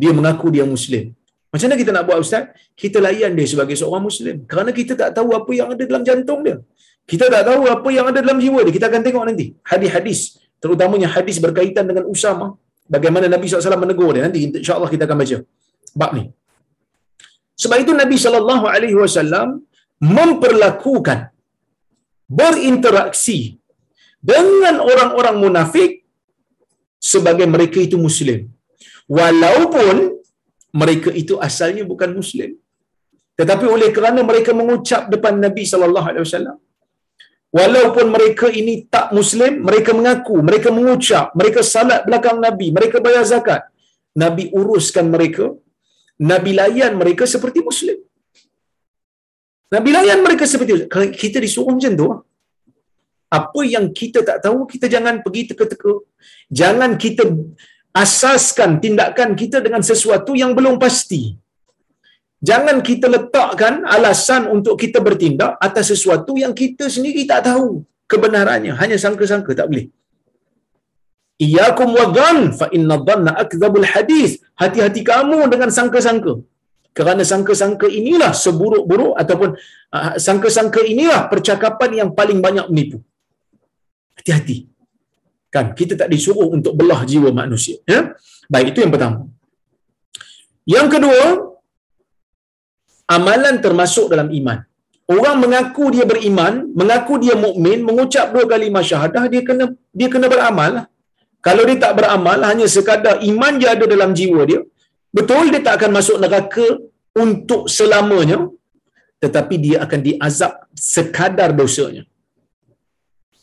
Dia mengaku dia Muslim. Macam mana kita nak buat Ustaz? Kita layan dia sebagai seorang Muslim. Kerana kita tak tahu apa yang ada dalam jantung dia. Kita tak tahu apa yang ada dalam jiwa dia. Kita akan tengok nanti. Hadis-hadis. Terutamanya hadis berkaitan dengan Usama. Bagaimana Nabi SAW menegur dia. Nanti insyaAllah kita akan baca. Bab ni. Sebab itu Nabi SAW memperlakukan berinteraksi dengan orang-orang munafik sebagai mereka itu Muslim. Walaupun mereka itu asalnya bukan muslim. Tetapi oleh kerana mereka mengucap depan Nabi sallallahu alaihi wasallam walaupun mereka ini tak muslim mereka mengaku mereka mengucap mereka salat belakang Nabi mereka bayar zakat Nabi uruskan mereka Nabi layan mereka seperti muslim. Nabi layan mereka seperti kalau kita disuruh macam tu apa yang kita tak tahu kita jangan pergi teka-teka jangan kita asaskan tindakan kita dengan sesuatu yang belum pasti. Jangan kita letakkan alasan untuk kita bertindak atas sesuatu yang kita sendiri tak tahu kebenarannya. Hanya sangka-sangka tak boleh. Iyakum wa dhan fa inna dhanna akdzabul hadis. Hati-hati kamu dengan sangka-sangka. Kerana sangka-sangka inilah seburuk-buruk ataupun uh, sangka-sangka inilah percakapan yang paling banyak menipu. Hati-hati. Kan? Kita tak disuruh untuk belah jiwa manusia. Ya? Baik itu yang pertama. Yang kedua amalan termasuk dalam iman. Orang mengaku dia beriman mengaku dia mukmin mengucap dua kali syahadah dia kena dia kena beramal lah. kalau dia tak beramal hanya sekadar iman je ada dalam jiwa dia betul dia tak akan masuk neraka untuk selamanya tetapi dia akan diazab sekadar dosanya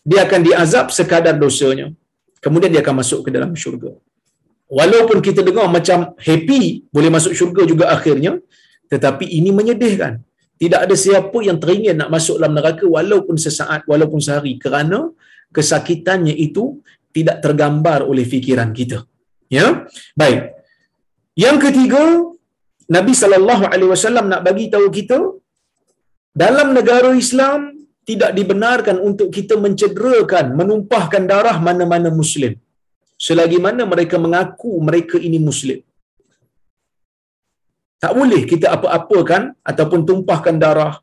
dia akan diazab sekadar dosanya kemudian dia akan masuk ke dalam syurga. Walaupun kita dengar macam happy boleh masuk syurga juga akhirnya, tetapi ini menyedihkan. Tidak ada siapa yang teringin nak masuk dalam neraka walaupun sesaat, walaupun sehari kerana kesakitannya itu tidak tergambar oleh fikiran kita. Ya. Baik. Yang ketiga, Nabi sallallahu alaihi wasallam nak bagi tahu kita dalam negara Islam tidak dibenarkan untuk kita mencederakan, menumpahkan darah mana-mana Muslim. Selagi mana mereka mengaku mereka ini Muslim. Tak boleh kita apa-apakan ataupun tumpahkan darah.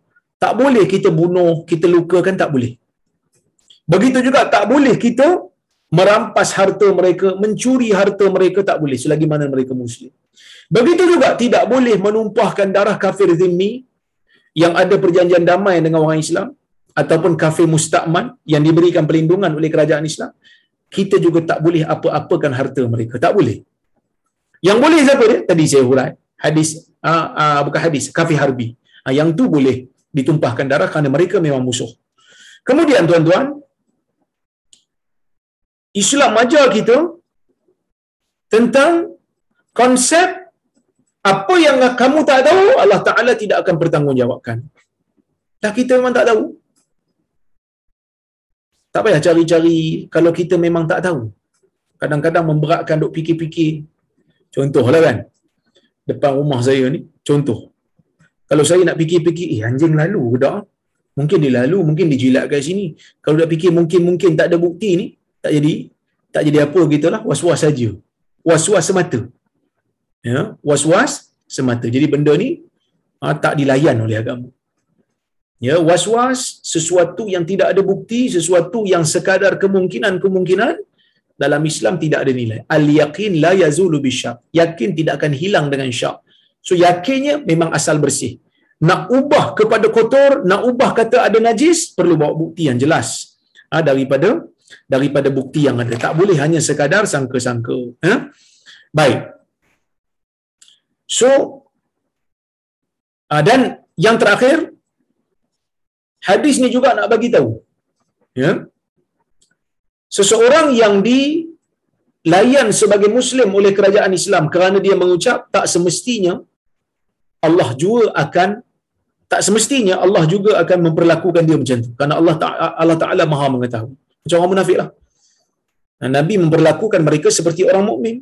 Tak boleh kita bunuh, kita lukakan, tak boleh. Begitu juga tak boleh kita merampas harta mereka, mencuri harta mereka, tak boleh. Selagi mana mereka Muslim. Begitu juga tidak boleh menumpahkan darah kafir zimmi yang ada perjanjian damai dengan orang Islam ataupun kafir mustakman yang diberikan perlindungan oleh kerajaan Islam, kita juga tak boleh apa-apakan harta mereka. Tak boleh. Yang boleh siapa dia? Tadi saya hurai. Hadis, aa, aa, bukan hadis, kafir harbi. Aa, yang tu boleh ditumpahkan darah kerana mereka memang musuh. Kemudian tuan-tuan, Islam ajar kita tentang konsep apa yang kamu tak tahu, Allah Ta'ala tidak akan bertanggungjawabkan. Dah kita memang tak tahu. Tak payah cari-cari kalau kita memang tak tahu. Kadang-kadang memberatkan duk fikir-fikir. Contohlah kan. Depan rumah saya ni, contoh. Kalau saya nak fikir-fikir, eh anjing lalu ke tak? Mungkin dia lalu, mungkin dia jilat kat sini. Kalau nak fikir mungkin-mungkin tak ada bukti ni, tak jadi tak jadi apa gitu lah, was-was saja. Was-was semata. Ya, was-was semata. Jadi benda ni ha, tak dilayan oleh agama. Ya, was-was sesuatu yang tidak ada bukti, sesuatu yang sekadar kemungkinan-kemungkinan dalam Islam tidak ada nilai. Al-yaqin la yazulu bisyak. Yakin tidak akan hilang dengan syak. So yakinnya memang asal bersih. Nak ubah kepada kotor, nak ubah kata ada najis, perlu bawa bukti yang jelas. Ha, daripada daripada bukti yang ada. Tak boleh hanya sekadar sangka-sangka. Ha? Baik. So, ha, dan yang terakhir, hadis ni juga nak bagi tahu ya seseorang yang dilayan sebagai muslim oleh kerajaan Islam kerana dia mengucap tak semestinya Allah juga akan tak semestinya Allah juga akan memperlakukan dia macam tu. Kerana Allah Taala Allah Taala Maha mengetahui. Macam orang munafiklah. Dan Nabi memperlakukan mereka seperti orang mukmin.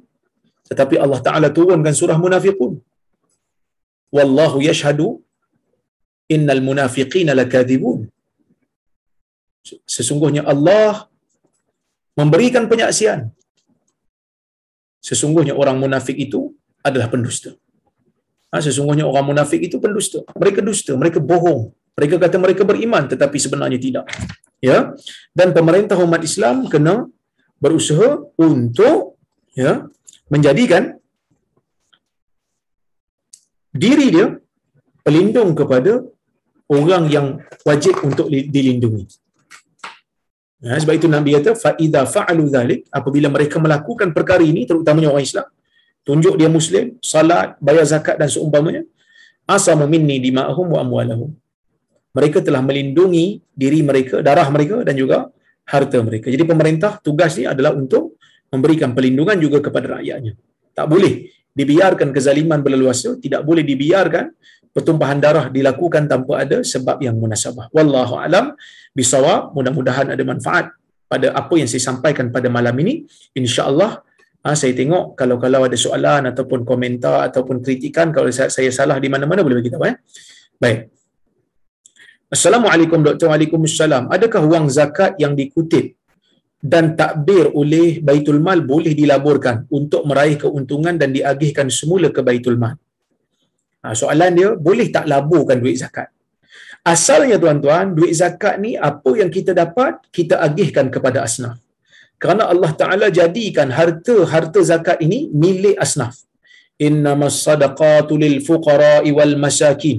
Tetapi Allah Taala turunkan surah munafiqun. Wallahu yashhadu innal munafiqina lakadzibun. Sesungguhnya Allah memberikan penyaksian. Sesungguhnya orang munafik itu adalah pendusta. Ha, sesungguhnya orang munafik itu pendusta. Mereka dusta, mereka bohong. Mereka kata mereka beriman tetapi sebenarnya tidak. Ya. Dan pemerintah umat Islam kena berusaha untuk ya menjadikan diri dia pelindung kepada orang yang wajib untuk dilindungi. Ya, sebab itu Nabi kata fa idza fa'alu dhalik apabila mereka melakukan perkara ini terutamanya orang Islam tunjuk dia muslim salat bayar zakat dan seumpamanya asamu minni dima'ahum wa amwalahum. Mereka telah melindungi diri mereka darah mereka dan juga harta mereka. Jadi pemerintah tugas ni adalah untuk memberikan perlindungan juga kepada rakyatnya tak boleh dibiarkan kezaliman berleluasa tidak boleh dibiarkan pertumpahan darah dilakukan tanpa ada sebab yang munasabah. Wallahu alam bisawab. Mudah-mudahan ada manfaat pada apa yang saya sampaikan pada malam ini. Insyaallah ha, saya tengok kalau kalau ada soalan ataupun komentar ataupun kritikan kalau saya, saya salah di mana-mana boleh bagi tahu eh. Baik. Assalamualaikum Dr. Waalaikumsalam. Adakah wang zakat yang dikutip dan takbir oleh Baitul Mal boleh dilaburkan untuk meraih keuntungan dan diagihkan semula ke Baitul Mal? Ha, soalan dia, boleh tak laburkan duit zakat? Asalnya tuan-tuan, duit zakat ni apa yang kita dapat, kita agihkan kepada asnaf kerana Allah Taala jadikan harta-harta zakat ini milik asnaf. Innamas sadaqatu lil fuqara'i wal masakin.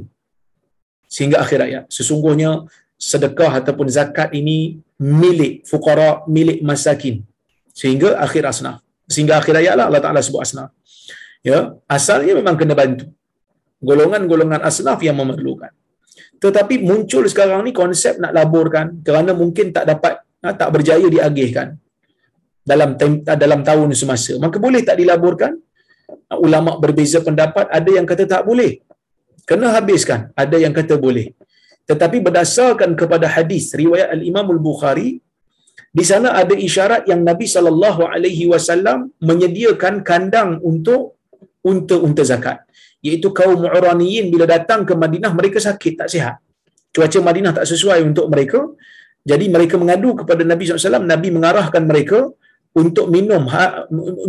Sehingga akhir ayat. Sesungguhnya sedekah ataupun zakat ini milik fuqara, milik masakin. Sehingga akhir asnaf. Sehingga akhir ayat lah Allah Taala sebut asnaf. Ya, asalnya memang kena bantu. Golongan-golongan asnaf yang memerlukan. Tetapi muncul sekarang ni konsep nak laburkan kerana mungkin tak dapat tak berjaya diagihkan dalam dalam tahun semasa maka boleh tak dilaburkan ulama berbeza pendapat ada yang kata tak boleh kena habiskan ada yang kata boleh tetapi berdasarkan kepada hadis riwayat al-Imam al-Bukhari di sana ada isyarat yang Nabi sallallahu alaihi wasallam menyediakan kandang untuk unta-unta zakat. Iaitu kaum Uraniyin bila datang ke Madinah mereka sakit tak sihat. Cuaca Madinah tak sesuai untuk mereka. Jadi mereka mengadu kepada Nabi SAW, Nabi mengarahkan mereka untuk minum ha,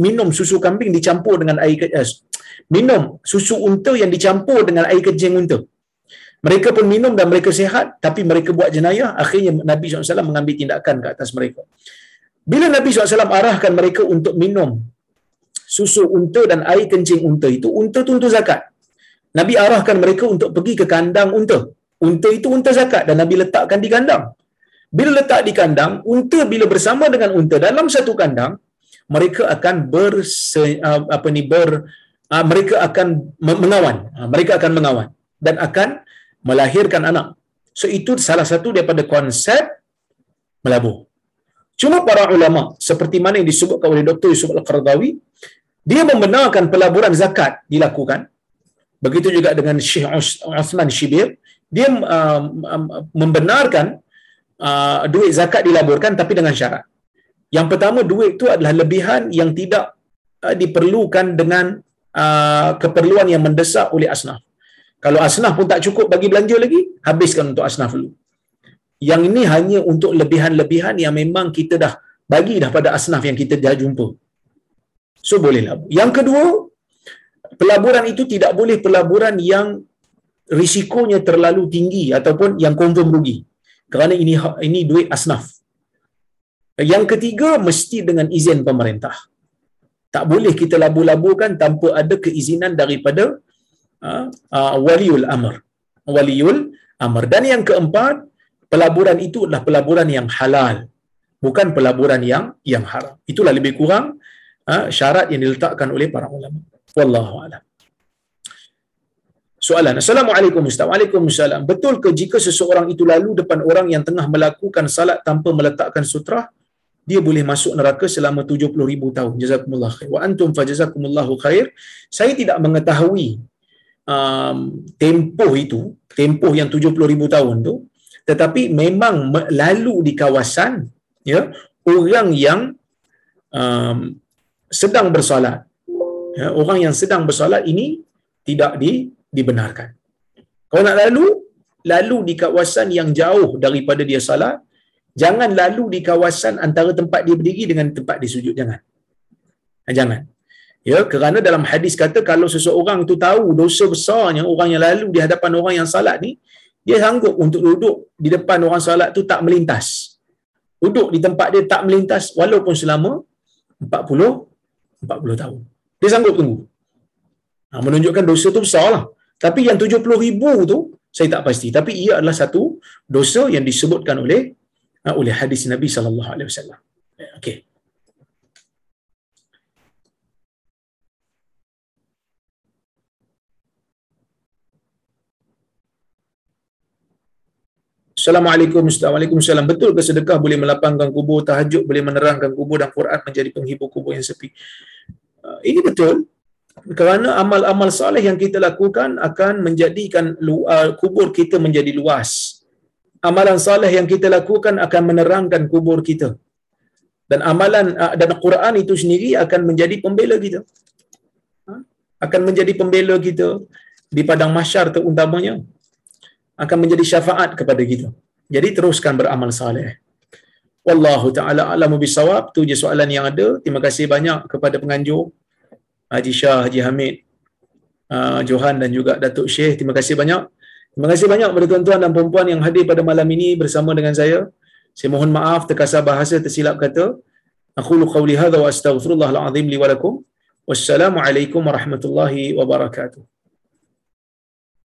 minum susu kambing dicampur dengan air kencing eh, minum susu unta yang dicampur dengan air kencing unta mereka pun minum dan mereka sihat tapi mereka buat jenayah. Akhirnya Nabi SAW mengambil tindakan ke atas mereka. Bila Nabi SAW arahkan mereka untuk minum susu unta dan air kencing unta itu unta tu untuk zakat. Nabi arahkan mereka untuk pergi ke kandang unta. Unta itu unta zakat dan Nabi letakkan di kandang. Bila letak di kandang, unta bila bersama dengan unta dalam satu kandang, mereka akan ber uh, apa ni ber uh, mereka akan mengawan. Uh, mereka akan mengawan dan akan melahirkan anak. So itu salah satu daripada konsep melabur. Cuma para ulama seperti mana yang disebutkan oleh Dr. Yusuf Al-Qardawi, dia membenarkan pelaburan zakat dilakukan. Begitu juga dengan Syekh Osman Shibir, dia uh, membenarkan uh, duit zakat dilaburkan tapi dengan syarat. Yang pertama duit itu adalah lebihan yang tidak uh, diperlukan dengan uh, keperluan yang mendesak oleh asnaf. Kalau asnaf pun tak cukup bagi belanja lagi, habiskan untuk asnaf dulu. Yang ini hanya untuk lebihan-lebihan yang memang kita dah bagi dah pada asnaf yang kita dah jumpa. So boleh labur. Yang kedua, pelaburan itu tidak boleh pelaburan yang risikonya terlalu tinggi ataupun yang confirm rugi kerana ini ini duit asnaf. Yang ketiga mesti dengan izin pemerintah. Tak boleh kita labu-labukan tanpa ada keizinan daripada waliul amr. Waliul amr. Dan yang keempat, pelaburan itu adalah pelaburan yang halal. Bukan pelaburan yang yang haram. Itulah lebih kurang uh, syarat yang diletakkan oleh para ulama. Wallahu a'lam soalan. Assalamualaikum Ustaz. Waalaikumsalam. Betul ke jika seseorang itu lalu depan orang yang tengah melakukan salat tanpa meletakkan sutra, dia boleh masuk neraka selama 70 ribu tahun. Jazakumullah khair. Wa antum fa jazakumullahu khair. Saya tidak mengetahui um, tempoh itu, tempoh yang 70,000 tahun tu, tetapi memang lalu di kawasan ya orang yang um, sedang bersolat. Ya, orang yang sedang bersolat ini tidak di, dibenarkan. Kalau nak lalu, lalu di kawasan yang jauh daripada dia salat, jangan lalu di kawasan antara tempat dia berdiri dengan tempat dia sujud. Jangan. Jangan. Ya, kerana dalam hadis kata kalau seseorang tu tahu dosa besarnya orang yang lalu di hadapan orang yang salat ni, dia sanggup untuk duduk di depan orang salat tu tak melintas. Duduk di tempat dia tak melintas walaupun selama 40 40 tahun. Dia sanggup tunggu. Ha, menunjukkan dosa tu besar lah. Tapi yang 70 ribu tu, saya tak pasti. Tapi ia adalah satu dosa yang disebutkan oleh ha, oleh hadis Nabi sallallahu alaihi wasallam. Okey. Assalamualaikum Assalamualaikum Betul ke sedekah boleh melapangkan kubur, tahajud boleh menerangkan kubur dan Quran menjadi penghibur kubur yang sepi? Uh, ini betul. Kerana amal-amal soleh yang kita lakukan akan menjadikan uh, kubur kita menjadi luas. Amalan soleh yang kita lakukan akan menerangkan kubur kita. Dan amalan uh, dan Quran itu sendiri akan menjadi pembela kita. Akan menjadi pembela kita di padang mahsyar terutamanya akan menjadi syafaat kepada kita. Jadi teruskan beramal saleh. Wallahu taala alamu bisawab. Tu je soalan yang ada. Terima kasih banyak kepada penganjur Haji Shah, Haji Hamid, uh, Johan dan juga Datuk Syekh. Terima kasih banyak. Terima kasih banyak kepada tuan-tuan dan puan yang hadir pada malam ini bersama dengan saya. Saya mohon maaf terkasar bahasa tersilap kata. Aku qawli hadha wa astaghfirullahal azim li wa lakum. Wassalamualaikum warahmatullahi wabarakatuh.